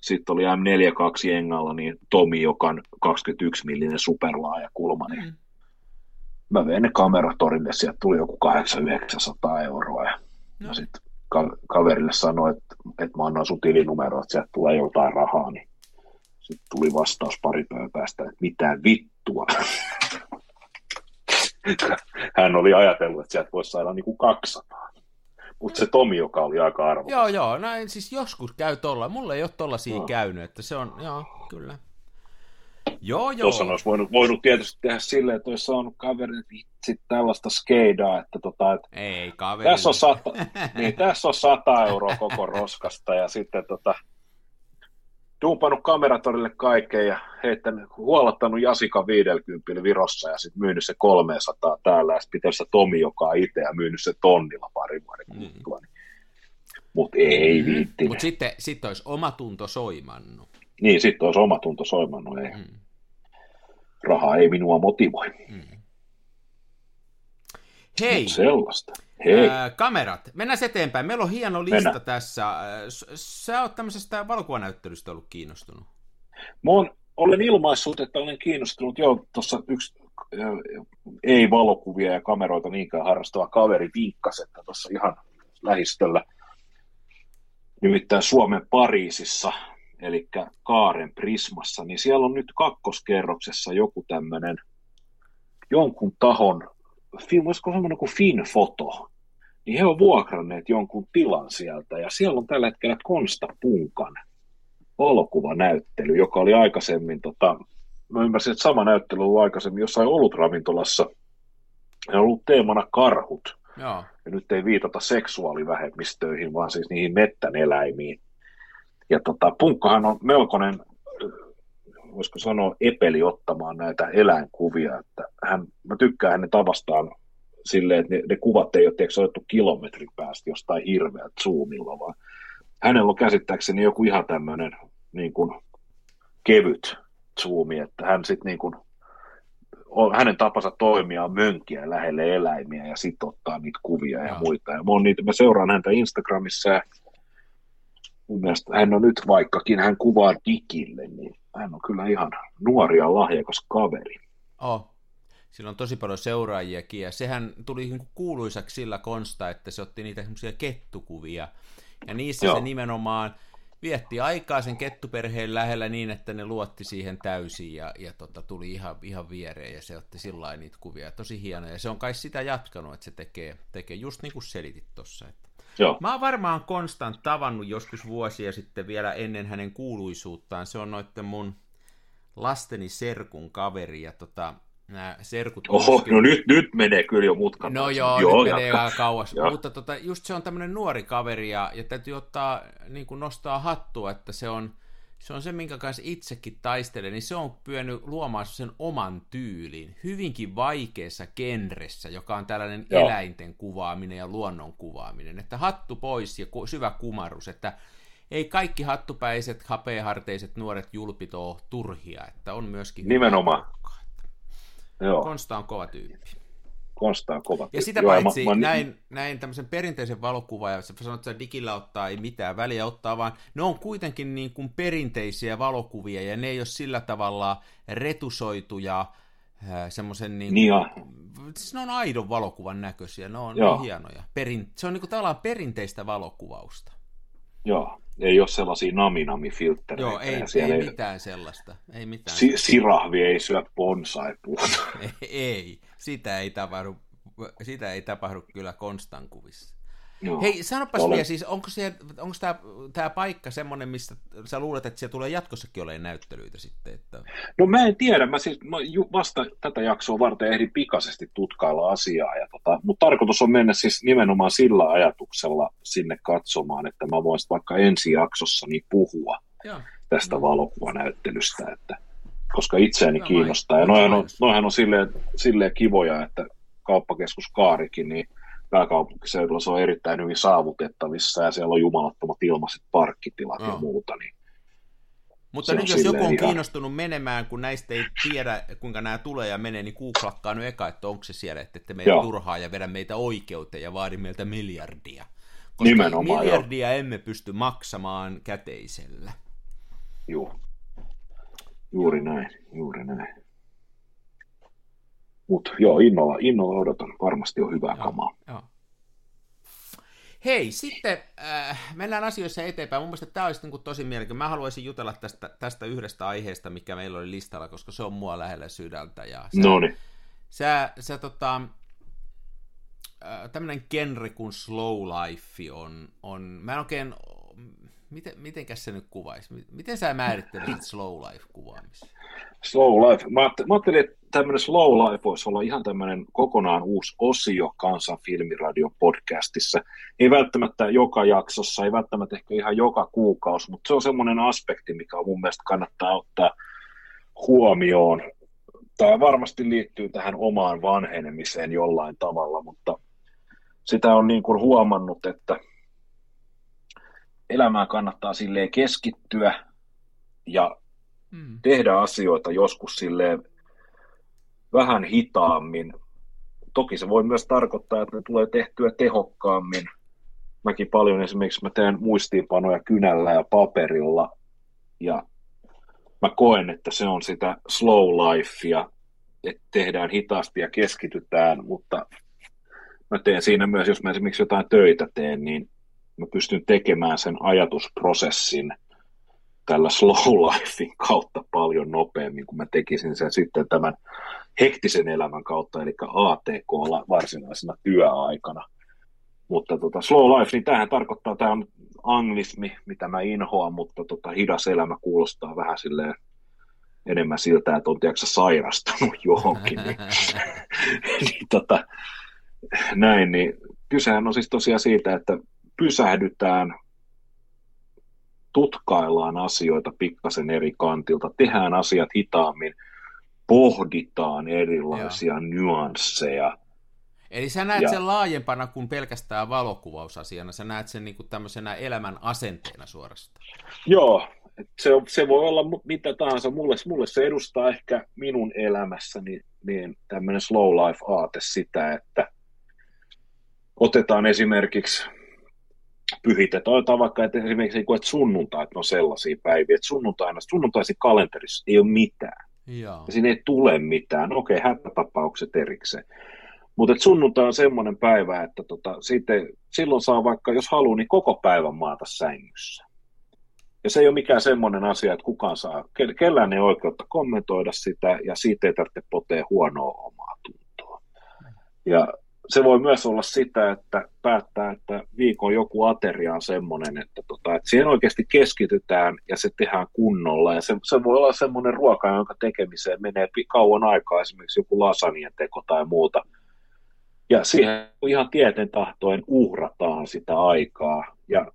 S3: sitten oli M42 Engalla, niin Tomi, joka on 21 millinen superlaaja kulma, niin mm. mä vein ne kameratorille, sieltä tuli joku 800-900 euroa ja no. sitten ka- kaverille sanoi, että, että mä annan sun tilinumero, että sieltä tulee jotain rahaa, niin sitten tuli vastaus pari päivää päästä, että mitä vittua. Hän oli ajatellut, että sieltä voisi saada niin kuin 200. Mutta se Tomi, joka oli aika arvokas.
S2: Joo, joo, näin siis joskus käy tolla. Mulla ei ole tollasia no. käynyt, että se on, joo, kyllä. Joo, joo.
S3: Tuossa olisi voinut, voinut tietysti tehdä silleen, että olisi saanut kaveri vitsi tällaista skeidaa, että, tota, että
S2: Ei, kaveri.
S3: Tässä on, sata, niin, tässä on 100 euroa koko roskasta ja sitten tota, dumpannut kameratorille kaiken ja heittänyt, huolattanut Jasika 50 Virossa ja sitten myynyt se 300 täällä ja sitten se Tomi, joka on itse ja myynyt se tonnilla pari vuoden mm. kuluttua. Niin. Mutta ei mm. viitti.
S2: Mutta sitten sit olisi omatunto soimannut.
S3: Niin, sitten olisi omatunto soimannut. Ei. Mm raha ei minua motivoi. Mm.
S2: Hei.
S3: Mut sellaista. Hei.
S2: Äh, kamerat. Mennään eteenpäin. Meillä on hieno lista Mennään. tässä. Sä oot tämmöisestä valokuvanäyttelystä ollut kiinnostunut.
S3: Mä oon, olen ilmaissut, että olen kiinnostunut. Joo, tuossa yksi äh, ei valokuvia ja kameroita niinkään harrastava kaveri vinkkasi, että tuossa ihan lähistöllä, nimittäin Suomen Pariisissa eli Kaaren Prismassa, niin siellä on nyt kakkoskerroksessa joku tämmöinen jonkun tahon, voisiko sanoa kuin Finfoto, niin he on vuokranneet jonkun tilan sieltä, ja siellä on tällä hetkellä Konsta Punkan valokuvanäyttely, joka oli aikaisemmin, tota, mä ymmärsin, että sama näyttely oli aikaisemmin jossain olutravintolassa, ja on ollut teemana karhut.
S2: Joo.
S3: Ja nyt ei viitata seksuaalivähemmistöihin, vaan siis niihin mettän eläimiin. Ja tota, Punkkahan on melkoinen, voisiko sanoa, epeli ottamaan näitä eläinkuvia. Että hän, mä tykkään hänen tavastaan silleen, että ne, ne kuvat ei ole tiedätkö, otettu kilometrin päästä jostain hirveältä zoomilla, vaan hänellä on käsittääkseni joku ihan tämmöinen niin kuin kevyt zoomi, että hän sitten niin kuin on, hänen tapansa toimia on mönkiä lähelle eläimiä ja sitten ottaa niitä kuvia ja
S2: Joo.
S3: muita. Ja mä, niitä, mä seuraan häntä Instagramissa ja mun mielestä hän on nyt vaikkakin, hän kuvaa digille, niin hän on kyllä ihan nuori ja lahjakas kaveri.
S2: Oh. Sillä on tosi paljon seuraajiakin, ja sehän tuli niinku kuuluisaksi sillä konsta, että se otti niitä semmoisia kettukuvia, ja niissä
S3: Joo.
S2: se nimenomaan vietti aikaa sen kettuperheen lähellä niin, että ne luotti siihen täysin, ja, ja tota, tuli ihan, ihan viereen, ja se otti sillä niitä kuvia, tosi hienoja, ja se on kai sitä jatkanut, että se tekee, tekee just niin kuin selitit tuossa, että
S3: Joo,
S2: Mä oon varmaan Konstant tavannut joskus vuosia sitten vielä ennen hänen kuuluisuuttaan. Se on noitten mun lasteni serkun kaveri ja tota, nämä serkut...
S3: Oho,
S2: myöskin-
S3: no nyt, nyt menee kyllä jo mutkan.
S2: No joo,
S3: joo
S2: nyt menee aika kauas.
S3: Joo.
S2: Mutta tota, just se on tämmöinen nuori kaveri ja, ja täytyy ottaa, niin kuin nostaa hattua, että se on, se on se, minkä kanssa itsekin taistelee, niin se on pyönyt luomaan sen oman tyylin hyvinkin vaikeassa genressä, joka on tällainen
S3: Joo.
S2: eläinten kuvaaminen ja luonnon kuvaaminen. Että hattu pois ja syvä kumarus, että ei kaikki hattupäiset, hapeaharteiset nuoret julpit ole turhia, että on myöskin...
S3: Nimenomaan. Joo,
S2: Konsta on kova tyyppi.
S3: Konsta on kova.
S2: Ja sitä
S3: Joo,
S2: paitsi
S3: mä- mä-
S2: näin, näin tämmöisen perinteisen valokuvan, ja sanot, että digillä ottaa ei mitään väliä ottaa, vaan ne on kuitenkin niin kuin perinteisiä valokuvia, ja ne ei ole sillä tavalla retusoituja, äh, semmoisen niin,
S3: Niin
S2: siis ne on aidon valokuvan näköisiä, ne on, ne on hienoja. Perin, se on niin kuin tavallaan perinteistä valokuvausta.
S3: Joo, ei ole sellaisia nami-nami-filttereitä.
S2: Joo, ei,
S3: siellä
S2: ei mitään sellaista. Ei mitään.
S3: Si- sirahvi ei syö bonsai-puuta.
S2: ei, sitä ei tapahdu, sitä ei tapahdu kyllä Konstan kuvissa.
S3: Joo.
S2: Hei, sanopas
S3: Olen-
S2: vielä, siis onko, siellä, onko tämä, tämä paikka semmoinen, missä sä luulet, että siellä tulee jatkossakin olemaan näyttelyitä sitten? Että...
S3: No mä en tiedä, mä siis mä vasta tätä jaksoa varten ehdin pikaisesti tutkailla asiaa, ja tota, mutta tarkoitus on mennä siis nimenomaan sillä ajatuksella sinne katsomaan, että mä voisin vaikka ensi jaksossa niin puhua
S2: Joo.
S3: tästä valokuvanäyttelystä, että, koska itseäni
S2: Hyvä
S3: kiinnostaa. Ja noihän on, noihän on silleen, silleen kivoja, että kauppakeskus Kaarikin, niin pääkaupunkiseudulla se on erittäin hyvin saavutettavissa ja siellä on jumalattomat ilmaiset parkkitilat ja
S2: Joo.
S3: muuta, niin
S2: Mutta
S3: Se
S2: nyt jos joku on
S3: ihan-
S2: kiinnostunut menemään, kun näistä ei tiedä, kuinka nämä tulee ja menee, niin googlakkaa nyt eka, että onko se siellä, että ette meitä
S3: Joo.
S2: turhaa ja vedä meitä oikeuteen ja vaadi meiltä miljardia. Koska
S3: Nimenomaan,
S2: miljardia emme pysty maksamaan käteisellä.
S3: Juu. Juuri näin, juuri näin. Mutta joo, innolla, innolla odotan. Varmasti on hyvää
S2: Joo.
S3: kamaa.
S2: Joo. Hei, sitten äh, mennään asioissa eteenpäin. Mun mielestä tämä olisi niin kuin tosi mielenkiintoinen. Mä haluaisin jutella tästä, tästä yhdestä aiheesta, mikä meillä oli listalla, koska se on mua lähellä sydäntä. Ja sä,
S3: No niin,
S2: sä, sä tota, äh, tämmöinen genre kuin slow life on, on mä en oikein, miten, mitenkäs se nyt kuvaisi? Miten sä määrittelisit slow life kuvaamisen?
S3: slow life. Mä ajattelin, että tämmöinen slow life voisi olla ihan tämmöinen kokonaan uusi osio Kansan filmiradio podcastissa. Ei välttämättä joka jaksossa, ei välttämättä ehkä ihan joka kuukausi, mutta se on semmoinen aspekti, mikä mun mielestä kannattaa ottaa huomioon. Tämä varmasti liittyy tähän omaan vanhenemiseen jollain tavalla, mutta sitä on niin kuin huomannut, että elämään kannattaa silleen keskittyä ja
S2: Mm.
S3: tehdä asioita joskus silleen vähän hitaammin. Toki se voi myös tarkoittaa, että ne tulee tehtyä tehokkaammin. Mäkin paljon esimerkiksi mä teen muistiinpanoja kynällä ja paperilla ja mä koen, että se on sitä slow lifea, että tehdään hitaasti ja keskitytään, mutta mä teen siinä myös, jos mä esimerkiksi jotain töitä teen, niin mä pystyn tekemään sen ajatusprosessin tällä slow lifein kautta paljon nopeammin, kun mä tekisin sen sitten tämän hektisen elämän kautta, eli ATK varsinaisena työaikana. Mutta tota, slow life, niin tämähän tarkoittaa, tämä on anglismi, mitä mä inhoan, mutta tota, hidas elämä kuulostaa vähän silleen enemmän siltä, että on tiedätkö, sä sairastunut johonkin. Niin, niin tota, näin, niin kysehän on siis tosiaan siitä, että pysähdytään, tutkaillaan asioita pikkasen eri kantilta, tehdään asiat hitaammin, pohditaan erilaisia ja. nyansseja.
S2: Eli sä näet
S3: Ja-
S2: sen laajempana kuin pelkästään valokuvausasiana, sä näet sen niin kuin tämmöisenä elämän asenteena suorastaan.
S3: Joo, se, se voi olla mitä tahansa. Mulle, mulle se edustaa ehkä minun elämässäni niin tämmöinen slow life-aate sitä, että otetaan esimerkiksi pyhitetään, otetaan vaikka että esimerkiksi että sunnuntait on sellaisia päiviä, että sunnuntaina, sunnuntaisin kalenterissa ei ole mitään. Joo. Ja siinä ei tule mitään. No okei, okay, hätätapaukset erikseen. Mutta sunnuntai on semmoinen päivä, että tota, sitten, silloin saa vaikka, jos haluaa, niin koko päivän maata sängyssä. Ja se ei ole mikään semmoinen asia, että kukaan saa, kellään ei oikeutta kommentoida sitä, ja siitä ei tarvitse potea huonoa omaa tuntoa. Ja se voi myös olla sitä, että päättää, että viikon joku ateria on semmoinen, että, tota, että siihen oikeasti keskitytään ja se tehdään kunnolla. Ja se, se voi olla semmoinen ruoka, jonka tekemiseen menee kauan aikaa, esimerkiksi joku lasanien teko tai muuta. Ja siihen ihan tieten tahtoen uhrataan sitä aikaa. Ja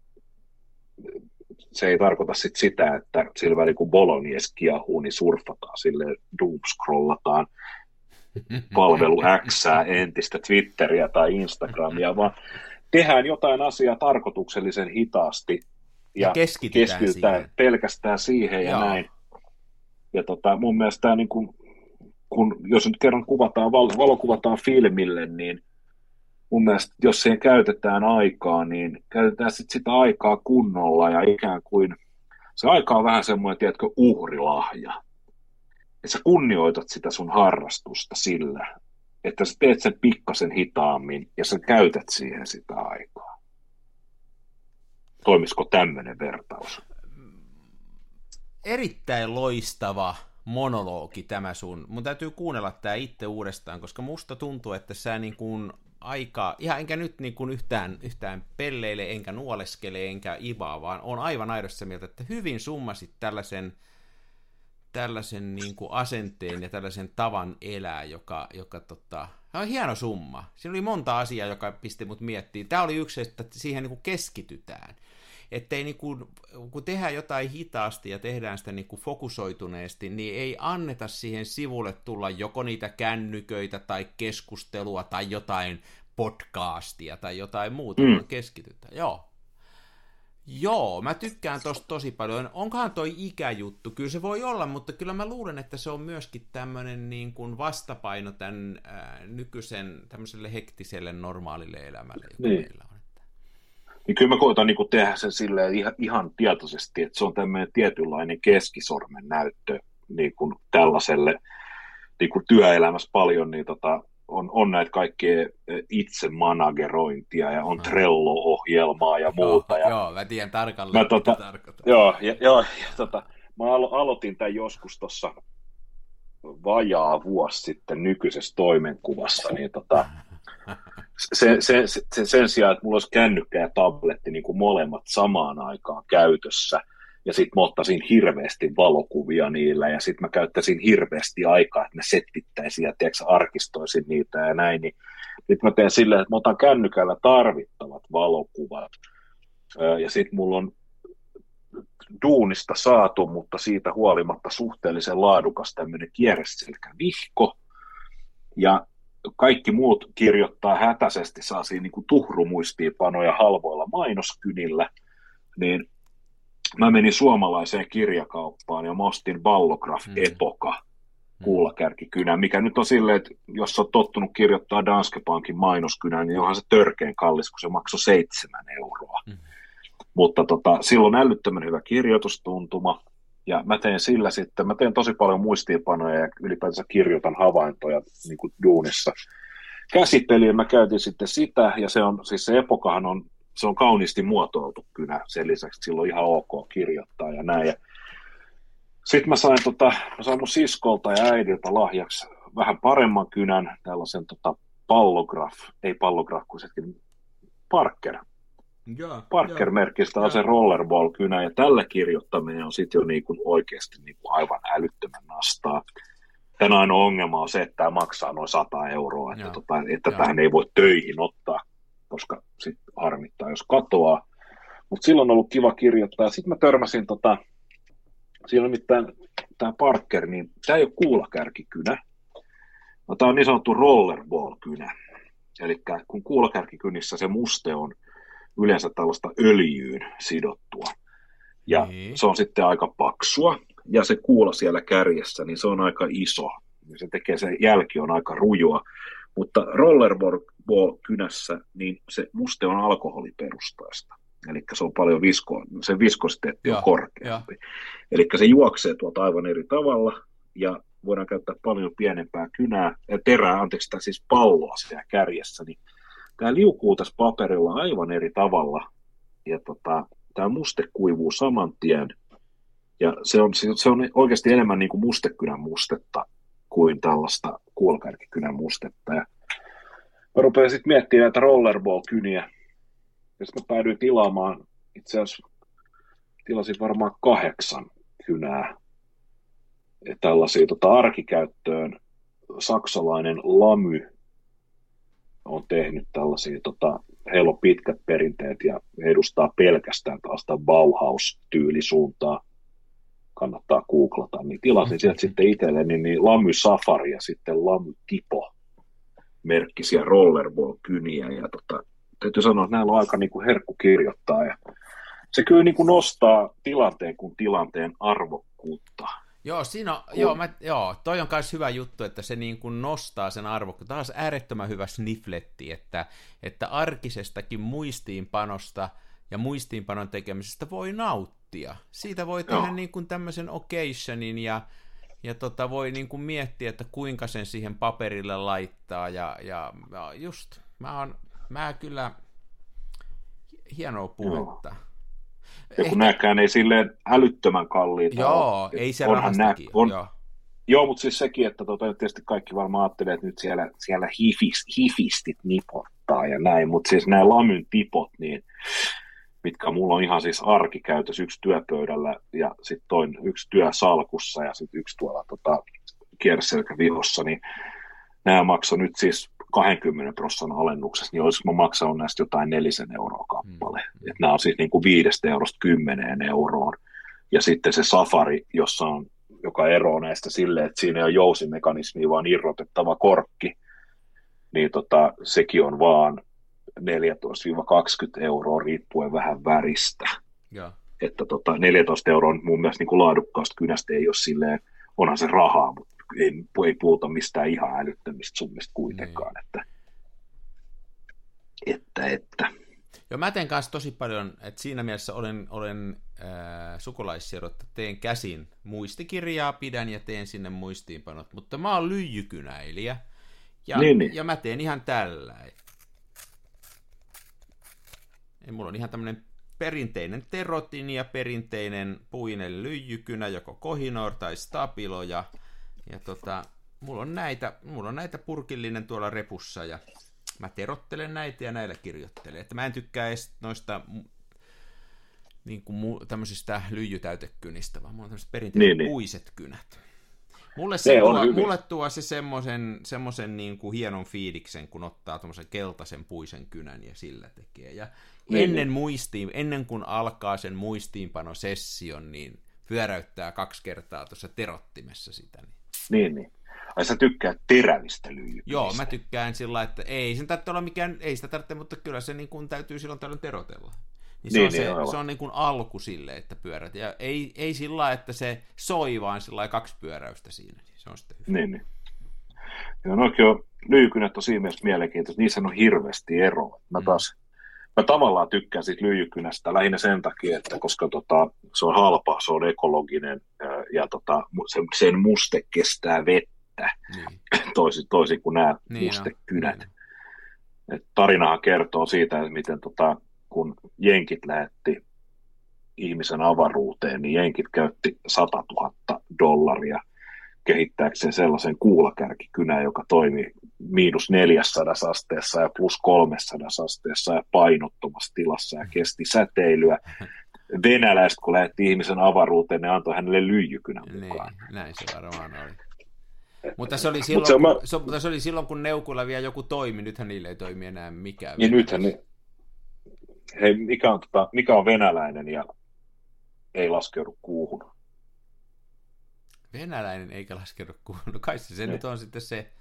S3: se ei tarkoita sit sitä, että sillä välin kun Bolognese kiahuu, niin surfataan sille doomscrollataan palvelu X, entistä Twitteriä tai Instagramia, vaan tehdään jotain asiaa tarkoituksellisen hitaasti ja, ja keskitytään, keskitytään siihen. pelkästään siihen ja Joo. näin. Ja tota, mun mielestä tämä, niin kun, kun, jos nyt kerran kuvataan, val, valokuvataan filmille, niin mun mielestä jos siihen käytetään aikaa, niin käytetään sit sitä aikaa kunnolla ja ikään kuin se aika on vähän semmoinen, tiedätkö, uhrilahja. Että sä kunnioitat sitä sun harrastusta sillä, että sä teet sen pikkasen hitaammin ja sä käytät siihen sitä aikaa. Toimisiko tämmöinen vertaus?
S2: Erittäin loistava monologi tämä sun. Mun täytyy kuunnella tämä itse uudestaan, koska musta tuntuu, että sä niin kuin aika, ihan enkä nyt niin kuin yhtään, yhtään pelleile, enkä nuoleskele, enkä ivaa, vaan on aivan aidossa mieltä, että hyvin summasit tällaisen, tällaisen niin kuin asenteen ja tällaisen tavan elää, joka, joka tota, on hieno summa. Siinä oli monta asiaa, joka pisti mut miettiin. Tämä oli yksi, että siihen niin kuin keskitytään ettei niin kuin, kun tehdään jotain hitaasti ja tehdään sitä niin kuin fokusoituneesti, niin ei anneta siihen sivulle tulla joko niitä kännyköitä tai keskustelua tai jotain podcastia tai jotain muuta, mm. keskitytään. Joo. Joo, mä tykkään tosta tosi paljon. Onkohan toi ikäjuttu? Kyllä se voi olla, mutta kyllä mä luulen, että se on myöskin tämmöinen niin kuin vastapaino tämän ää, nykyisen tämmöiselle hektiselle normaalille elämälle, joka niin. meillä on
S3: niin kyllä mä koitan niin tehdä sen silleen ihan, ihan tietoisesti, että se on tämmöinen tietynlainen keskisormen näyttö niin kuin tällaiselle niin kuin työelämässä paljon, niin tota, on, on näitä kaikkea itse managerointia ja on no. Trello-ohjelmaa ja muuta.
S2: Joo, ja joo mä tiedän tarkalleen, mä,
S3: tota, Joo, ja, joo, ja tota, mä alo- aloitin tämän joskus tuossa vajaa vuosi sitten nykyisessä toimenkuvassa, niin tota, sen, sen, sen, sen sijaan, että mulla olisi kännykkä ja tabletti niin kuin molemmat samaan aikaan käytössä, ja sitten mä ottaisin hirveästi valokuvia niillä, ja sitten mä käyttäisin hirveästi aikaa, että mä setvittäisin ja tiedätkö, arkistoisin niitä ja näin, niin nyt mä teen silleen, että mä otan kännykällä tarvittavat valokuvat, ja sitten mulla on duunista saatu, mutta siitä huolimatta suhteellisen laadukas tämmöinen kierreselkä vihko, ja kaikki muut kirjoittaa hätäisesti siinä niin tuhrumuistiinpanoja halvoilla mainoskynillä, niin mä menin suomalaiseen kirjakauppaan ja mä ostin Ballograph mm. Epoka mm. kuulakärkikynä, mikä nyt on silleen, että jos on tottunut kirjoittaa Danske Bankin mainoskynään, niin onhan se törkeän kallis, kun se maksoi seitsemän euroa. Mm. Mutta tota, silloin älyttömän hyvä kirjoitustuntuma, ja mä teen sillä sitten, mä teen tosi paljon muistiinpanoja ja ylipäätänsä kirjoitan havaintoja niin kuin duunissa. Käsittelijä mä käytin sitten sitä, ja se on, siis se epokahan on, se on kauniisti muotoiltu kynä, sen lisäksi että silloin ihan ok kirjoittaa ja näin. Ja sitten mä sain, tota, mä sain mun siskolta ja äidiltä lahjaksi vähän paremman kynän, tällaisen tota, pallograf, ei pallograf, kun sekin Parker, Parker-merkistä on se rollerball-kynä, ja tällä kirjoittaminen on sitten jo niin kuin oikeasti niin kuin aivan älyttömän nastaa. Tänä ainoa ongelma on se, että tämä maksaa noin 100 euroa, että, tota, että tähän ei voi töihin ottaa, harmittaa, jos katoaa. Mutta silloin on ollut kiva kirjoittaa. Sitten mä törmäsin, tota, siinä on mitään tämä Parker, niin tämä ei ole kuulakärkikynä. No, tämä on niin sanottu rollerball-kynä. Eli kun kuulakärkikynissä se muste on yleensä tällaista öljyyn sidottua, Ja niin. se on sitten aika paksua, ja se kuula siellä kärjessä, niin se on aika iso. Ja se tekee, se jälki on aika rujua. Mutta rollerball-kynässä, niin se muste on alkoholiperustaista. Eli se on paljon visko, se viskositeetti on korkeampi. Eli se juoksee tuolta aivan eri tavalla, ja voidaan käyttää paljon pienempää kynää, ja terää, anteeksi, tai siis palloa siellä kärjessä, niin tämä liukuu tässä paperilla aivan eri tavalla, ja tota, tämä muste kuivuu saman tien, ja se on, se on oikeasti enemmän niin kuin mustekynän mustetta kuin tällaista kuolkärkikynän mustetta. Ja mä rupean sitten miettimään näitä rollerball-kyniä, ja sitten mä päädyin tilaamaan, itse asiassa tilasin varmaan kahdeksan kynää tällaisia tota, arkikäyttöön. Saksalainen Lamy on tehnyt tällaisia, tota, heillä on pitkät perinteet ja edustaa pelkästään tällaista Bauhaus-tyylisuuntaa. Kannattaa googlata, niin tilasin sieltä sitten itselleni niin Lamy Safari ja sitten Lamy Tipo merkkisiä rollerball-kyniä ja tota, täytyy sanoa, että näillä on aika niin kuin herkku kirjoittaa ja se kyllä niin kuin nostaa tilanteen kuin tilanteen arvokkuutta.
S2: Joo, siinä on, joo, mä, joo, toi on myös hyvä juttu, että se niin kuin nostaa sen arvokkuutta. Taas äärettömän hyvä snifletti, että, että arkisestakin muistiinpanosta ja muistiinpanon tekemisestä voi nauttia. Siitä voi tehdä joo. niin kuin tämmöisen occasionin ja, ja tota, voi niin kuin miettiä, että kuinka sen siihen paperille laittaa ja, ja, ja just, mä oon mä kyllä, hienoa puhetta. Joo.
S3: Ja kun Ehkä... näkään ei silleen älyttömän kalliita
S2: Joo, ole. ei se rahastakin. On,
S3: joo. Joo, mutta siis sekin, että tota, tietysti kaikki varmaan ajattelee, että nyt siellä, siellä hifis, hifistit nipottaa ja näin, mutta siis nämä lamyn tipot, niin mitkä mulla on ihan siis arkikäytös, yksi työpöydällä ja sitten toinen yksi työsalkussa ja sitten yksi tuolla tota, kierselkävihossa, niin nämä maksaa nyt siis 20 prosentin alennuksessa, niin olisiko mä maksanut näistä jotain nelisen euroa kappale. Mm. Et nämä on siis niin kuin viidestä eurosta kymmeneen euroon. Ja sitten se Safari, jossa on, joka eroaa näistä silleen, että siinä ei ole jousimekanismi, vaan irrotettava korkki, niin tota, sekin on vaan 14-20 euroa riippuen vähän väristä. Ja. Että tota, 14 euroa mun mielestä niin kuin laadukkaasta kynästä ei ole silleen, onhan se rahaa, mutta ei, ei puhuta mistään ihan älyttömistä summista kuitenkaan. Niin. Että, että, että.
S2: Joo, mä teen kanssa tosi paljon, että siinä mielessä olen, olen äh, sukulaissiro, että teen käsin muistikirjaa, pidän ja teen sinne muistiinpanot, mutta mä oon lyijykynäilijä, ja, niin, niin. ja mä teen ihan tällä. Ja mulla on ihan tämmöinen perinteinen terotin ja perinteinen puinen lyijykynä, joko kohinor tai stabilo, ja ja tota, mulla on näitä, mulla on näitä purkillinen tuolla repussa ja mä terottelen näitä ja näillä kirjoittelen. Että mä en tykkää edes noista niin kuin mu, tämmöisistä lyijytäytekynistä, vaan mulla on tämmöiset perinteiset niin, niin. puiset kynät. Mulle, se tuo, mulle tuo se semmoisen, semmoisen niin kuin hienon fiiliksen, kun ottaa tuommoisen keltaisen puisen kynän ja sillä tekee. Ja niin, ennen, niin. muistiin, ennen kuin alkaa sen muistiinpanosession, niin pyöräyttää kaksi kertaa tuossa terottimessa sitä. Niin
S3: niin, niin. Ai sä tykkää terävistä lyijykynistä.
S2: Joo, mä tykkään sillä että ei sen tarvitse olla mikään, ei sitä tarvitse, mutta kyllä se niin kuin täytyy silloin tällöin terotella. Niin se niin, on, niin, se, se on niin kuin alku sille, että pyörät. Ja ei, ei sillä että se soi, vaan sillä kaksi pyöräystä siinä. Niin se on sitten hyvä.
S3: Niin, niin. Joo, no on lyijykynät on siinä mielessä mielenkiintoista. Niissä on hirveästi eroa. Mä mm. taas mä tavallaan tykkään siitä lyijykynästä lähinnä sen takia, että koska tota, se on halpa, se on ekologinen ja tota, sen, sen muste kestää vettä niin. toisin, toisin kuin nämä niin mustekynät. Niin. Et tarinahan kertoo siitä, että miten tota, kun jenkit lähetti ihmisen avaruuteen, niin jenkit käytti 100 000 dollaria kehittääkseen sellaisen kuulakärkikynän, joka toimi miinus 400 asteessa ja plus 300 asteessa ja painottomassa tilassa ja kesti säteilyä. Venäläiset, kun lähetti ihmisen avaruuteen, ne antoi hänelle lyijykynän niin, mukaan.
S2: Niin, näin se varmaan oli. Mutta se oli silloin, se on, kun, mä... se, mutta se oli silloin, kun neukuilla vielä joku toimi, nythän niille ei toimi enää mikään.
S3: Niin nythän ne, hei, mikä on, tota, mikä on venäläinen ja ei laskeudu kuuhun?
S2: Venäläinen eikä laskeudu kuuhun. No kai se, se nyt on sitten se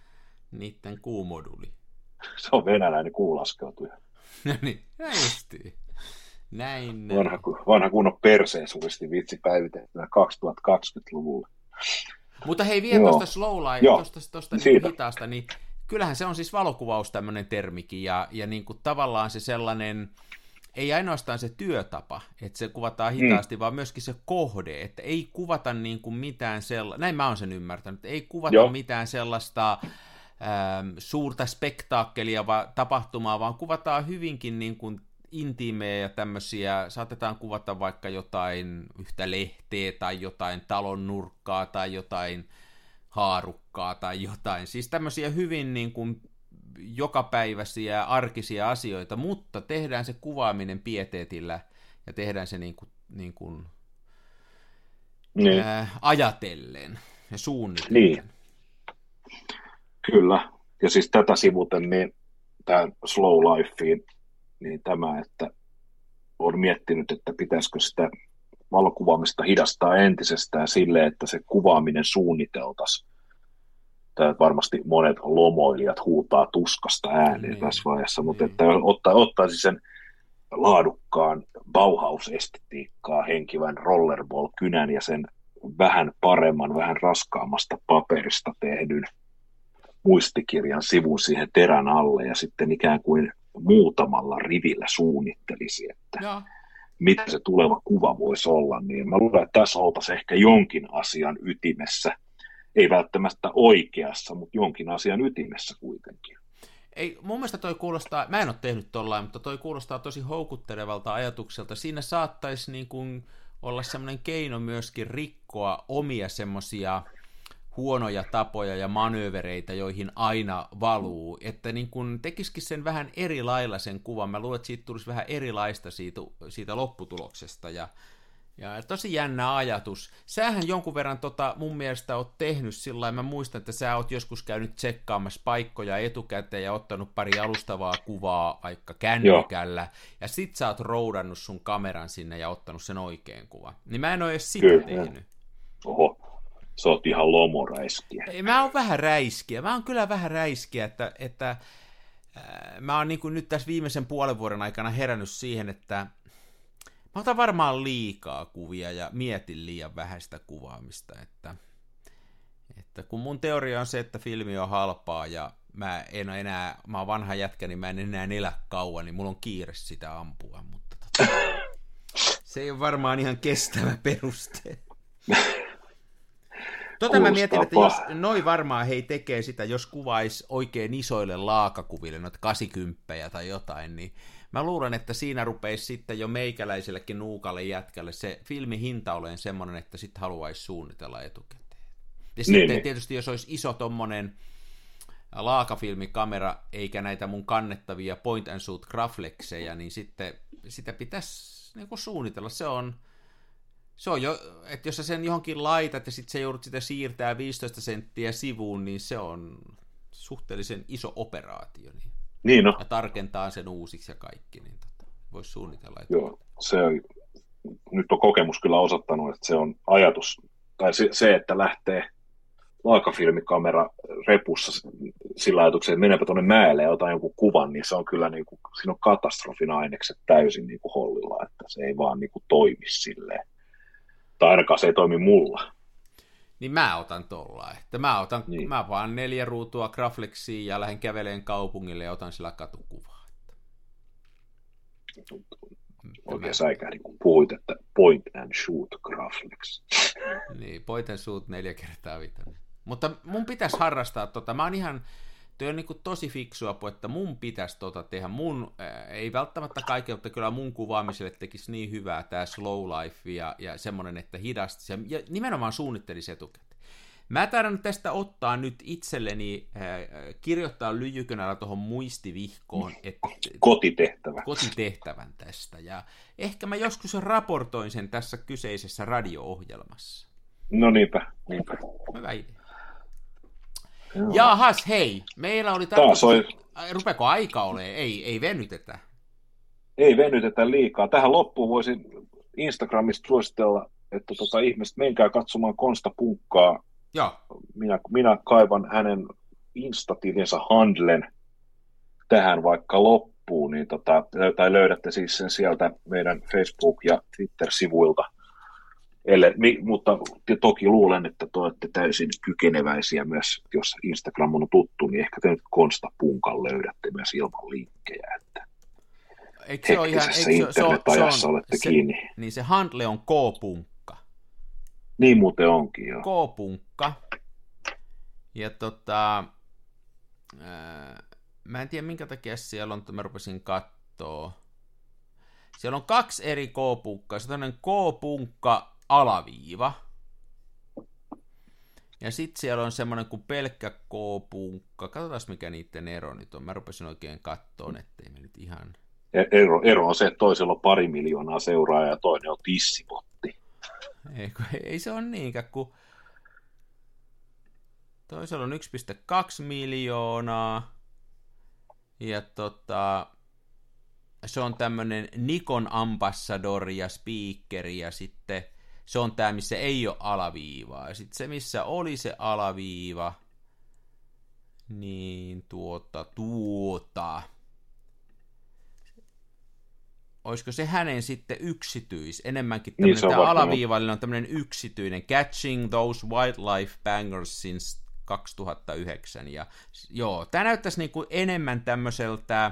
S2: niiden kuumoduli.
S3: Se on venäläinen kuulaskeutuja.
S2: no niin, näin justiin. Näin.
S3: Vanha, vanha kunnon perseensulisti vitsi päivitettynä 2020-luvulla.
S2: Mutta hei, vielä tuosta slow life, tuosta, tuosta niin hitaasta, niin kyllähän se on siis valokuvaus tämmöinen termikin, ja, ja niin kuin tavallaan se sellainen, ei ainoastaan se työtapa, että se kuvataan hitaasti, mm. vaan myöskin se kohde, että ei kuvata niin kuin mitään sellaista, näin mä oon sen ymmärtänyt, ei kuvata Joo. mitään sellaista ähm, suurta spektaakkelia va, tapahtumaa, vaan kuvataan hyvinkin niin kuin intiimejä ja tämmöisiä, saatetaan kuvata vaikka jotain yhtä lehteä tai jotain talon nurkkaa tai jotain haarukkaa tai jotain. Siis tämmöisiä hyvin niin kuin jokapäiväisiä arkisia asioita, mutta tehdään se kuvaaminen pieteetillä ja tehdään se niin kuin, niin kuin niin. Ää, ajatellen ja suunnitellen. Niin.
S3: Kyllä. Ja siis tätä sivuten, niin tämä slow lifein, niin tämä, että olen miettinyt, että pitäisikö sitä valokuvaamista hidastaa entisestään sille, että se kuvaaminen suunniteltaisiin että varmasti monet lomoilijat huutaa tuskasta ääneen niin. tässä vaiheessa, mutta niin. että ottaa, ottaisi sen laadukkaan Bauhaus-estetiikkaa henkivän rollerball-kynän ja sen vähän paremman, vähän raskaammasta paperista tehdyn muistikirjan sivun siihen terän alle ja sitten ikään kuin muutamalla rivillä suunnittelisi, että ja. mitä se tuleva kuva voisi olla, niin mä luulen, että tässä oltaisiin ehkä jonkin asian ytimessä – ei välttämättä oikeassa, mutta jonkin asian ytimessä kuitenkin.
S2: Ei, mun mielestä toi kuulostaa, mä en ole tehnyt tollain, mutta toi kuulostaa tosi houkuttelevalta ajatukselta. Siinä saattaisi niin kuin olla semmoinen keino myöskin rikkoa omia semmoisia huonoja tapoja ja manöövereitä, joihin aina valuu, että niin kun tekisikin sen vähän eri lailla sen kuvan. Mä luulen, että siitä tulisi vähän erilaista siitä, siitä lopputuloksesta ja ja tosi jännä ajatus. Sähän jonkun verran tota, mun mielestä oot tehnyt sillä mä muistan, että sä oot joskus käynyt tsekkaamassa paikkoja etukäteen ja ottanut pari alustavaa kuvaa aika kännykällä, Joo. ja sit sä oot roudannut sun kameran sinne ja ottanut sen oikein kuva. Niin mä en oo edes sitä Kyllä. tehnyt.
S3: Oho, sä oot ihan lomoräiskiä.
S2: Mä oon vähän räiskiä. Mä oon kyllä vähän räiskiä, että, että äh, mä oon niin nyt tässä viimeisen puolen vuoden aikana herännyt siihen, että Mä otan varmaan liikaa kuvia ja mietin liian vähäistä kuvaamista, että, että kun mun teoria on se, että filmi on halpaa ja mä en ole enää, mä oon vanha jätkä, niin mä en enää elä kauan, niin mulla on kiire sitä ampua, mutta tota, se ei ole varmaan ihan kestävä peruste. Tota mä mietin, että jos noi varmaan hei tekee sitä, jos kuvaisi oikein isoille laakakuville, noita 80 tai jotain, niin mä luulen, että siinä rupeisi sitten jo meikäläisellekin nuukalle jätkälle se filmi hinta olen semmoinen, että sitten haluaisi suunnitella etukäteen. Ja niin, sitten niin. tietysti, jos olisi iso tommonen laakafilmikamera, eikä näitä mun kannettavia point and shoot graflexeja, niin sitten sitä pitäisi niin suunnitella. Se on, se on jo, että jos sä sen johonkin laitat ja sitten se joudut sitä siirtää 15 senttiä sivuun, niin se on suhteellisen iso operaatio. Niin.
S3: Niin no.
S2: Ja tarkentaa sen uusiksi ja kaikki, niin tota, voisi suunnitella.
S3: Että... Joo, se on, nyt on kokemus kyllä osoittanut, että se on ajatus, tai se, se että lähtee laakafilmikamera repussa sillä ajatuksella, että meneepä tuonne mäelle ja otan jonkun kuvan, niin se on kyllä, niin kuin, siinä on katastrofin ainekset täysin niin kuin hollilla, että se ei vaan niin kuin toimi silleen. Tai ainakaan se ei toimi mulla
S2: niin mä otan tolla. Että mä otan, niin. mä vaan neljä ruutua Graflexiin ja lähden käveleen kaupungille ja otan sillä katukuvaa.
S3: Oikein säikähdin, kun puhuit, että point and shoot Graflex.
S2: niin, point and shoot neljä kertaa vitonen. Mutta mun pitäisi harrastaa tota, mä oon ihan, Tuo on niin kuin tosi fiksua, että mun pitäisi tota tehdä. Mun, ää, ei välttämättä kaikkea, mutta kyllä mun kuvaamiselle tekisi niin hyvää tämä slow life ja, ja semmoinen, että hidasti ja nimenomaan suunnittelisi etukäteen. Mä taidan tästä ottaa nyt itselleni, äh, kirjoittaa lyijykönällä tuohon muistivihkoon. Että,
S3: kotitehtävä.
S2: Kotitehtävän tästä. Ja ehkä mä joskus raportoin sen tässä kyseisessä radio-ohjelmassa.
S3: No niinpä, niinpä.
S2: Hyvä idea. Joo. Jahas, hei, meillä oli tarkoitus... Oli... Rupeeko aika ole? Ei, ei venytetä.
S3: Ei venytetä liikaa. Tähän loppuun voisin Instagramista suositella, että tota, ihmiset menkää katsomaan Konsta Punkkaa.
S2: Joo.
S3: Minä, minä kaivan hänen instatilinsä handlen tähän vaikka loppuun loppuu, niin tota, tai löydätte siis sen sieltä meidän Facebook- ja Twitter-sivuilta. Elle, mi, mutta toki luulen, että te olette täysin kykeneväisiä myös, jos Instagram on tuttu, niin ehkä te nyt Konsta Punkan löydätte myös ilman linkkejä. Että
S2: eikö se ole ihan, eikö se,
S3: se on, olette
S2: se,
S3: kiinni.
S2: Niin se handle on K-punkka.
S3: Niin muuten onkin, joo.
S2: K-punkka. Ja tota, ää, mä en tiedä minkä takia siellä on, mä rupesin kattoo. Siellä on kaksi eri K-punkkaa. Se on K-punkka alaviiva. Ja sitten siellä on semmoinen kuin pelkkä K-punkka. Katsotaan mikä niiden ero nyt on. Mä rupesin oikein kattoon, ettei me nyt ihan...
S3: E- ero, ero on se, että toisella on pari miljoonaa seuraajaa ja toinen on tissipotti.
S2: Ei, ei se ole niinkään, kun toisella on 1,2 miljoonaa ja tota, se on tämmöinen Nikon ambassador ja speaker ja sitten se on tämä, missä ei ole alaviivaa. Ja sitten se, missä oli se alaviiva, niin tuota, tuota, olisiko se hänen sitten yksityis, enemmänkin tämmöinen niin, tämä alaviivallinen on tämmöinen yksityinen, Catching Those Wildlife Bangers since 2009, ja joo, tämä näyttäisi niin kuin enemmän tämmöiseltä,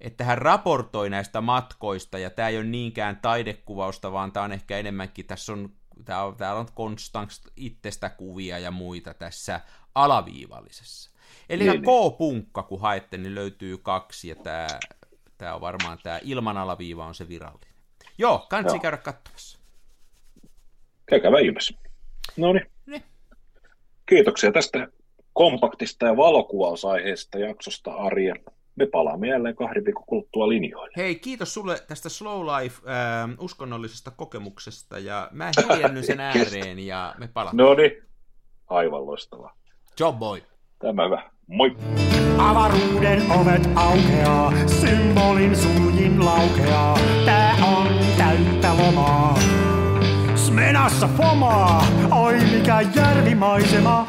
S2: että hän raportoi näistä matkoista, ja tämä ei ole niinkään taidekuvausta, vaan tämä on ehkä enemmänkin, tässä on, tämä on, täällä on konstant itsestä kuvia ja muita tässä alaviivallisessa. Eli niin, K-punkka, kun haette, niin löytyy kaksi, ja tämä, tämä on varmaan tämä ilman alaviiva on se virallinen. Joo, kansi käydä katsomassa.
S3: Käykää ihmeessä. No niin. Kiitoksia tästä kompaktista ja valokuvausaiheesta jaksosta, Arja me palaamme jälleen kahden viikon kuluttua linjoille.
S2: Hei, kiitos sulle tästä Slow Life äh, uskonnollisesta kokemuksesta, ja mä hiljennyn sen ääreen, ja me palaamme.
S3: No niin, aivan loistavaa.
S2: Job boy.
S3: Tämä hyvä. Moi.
S1: Avaruuden ovet aukeaa, symbolin suljin laukeaa. Tää on täyttä lomaa. Smenassa fomaa, oi mikä järvimaisema.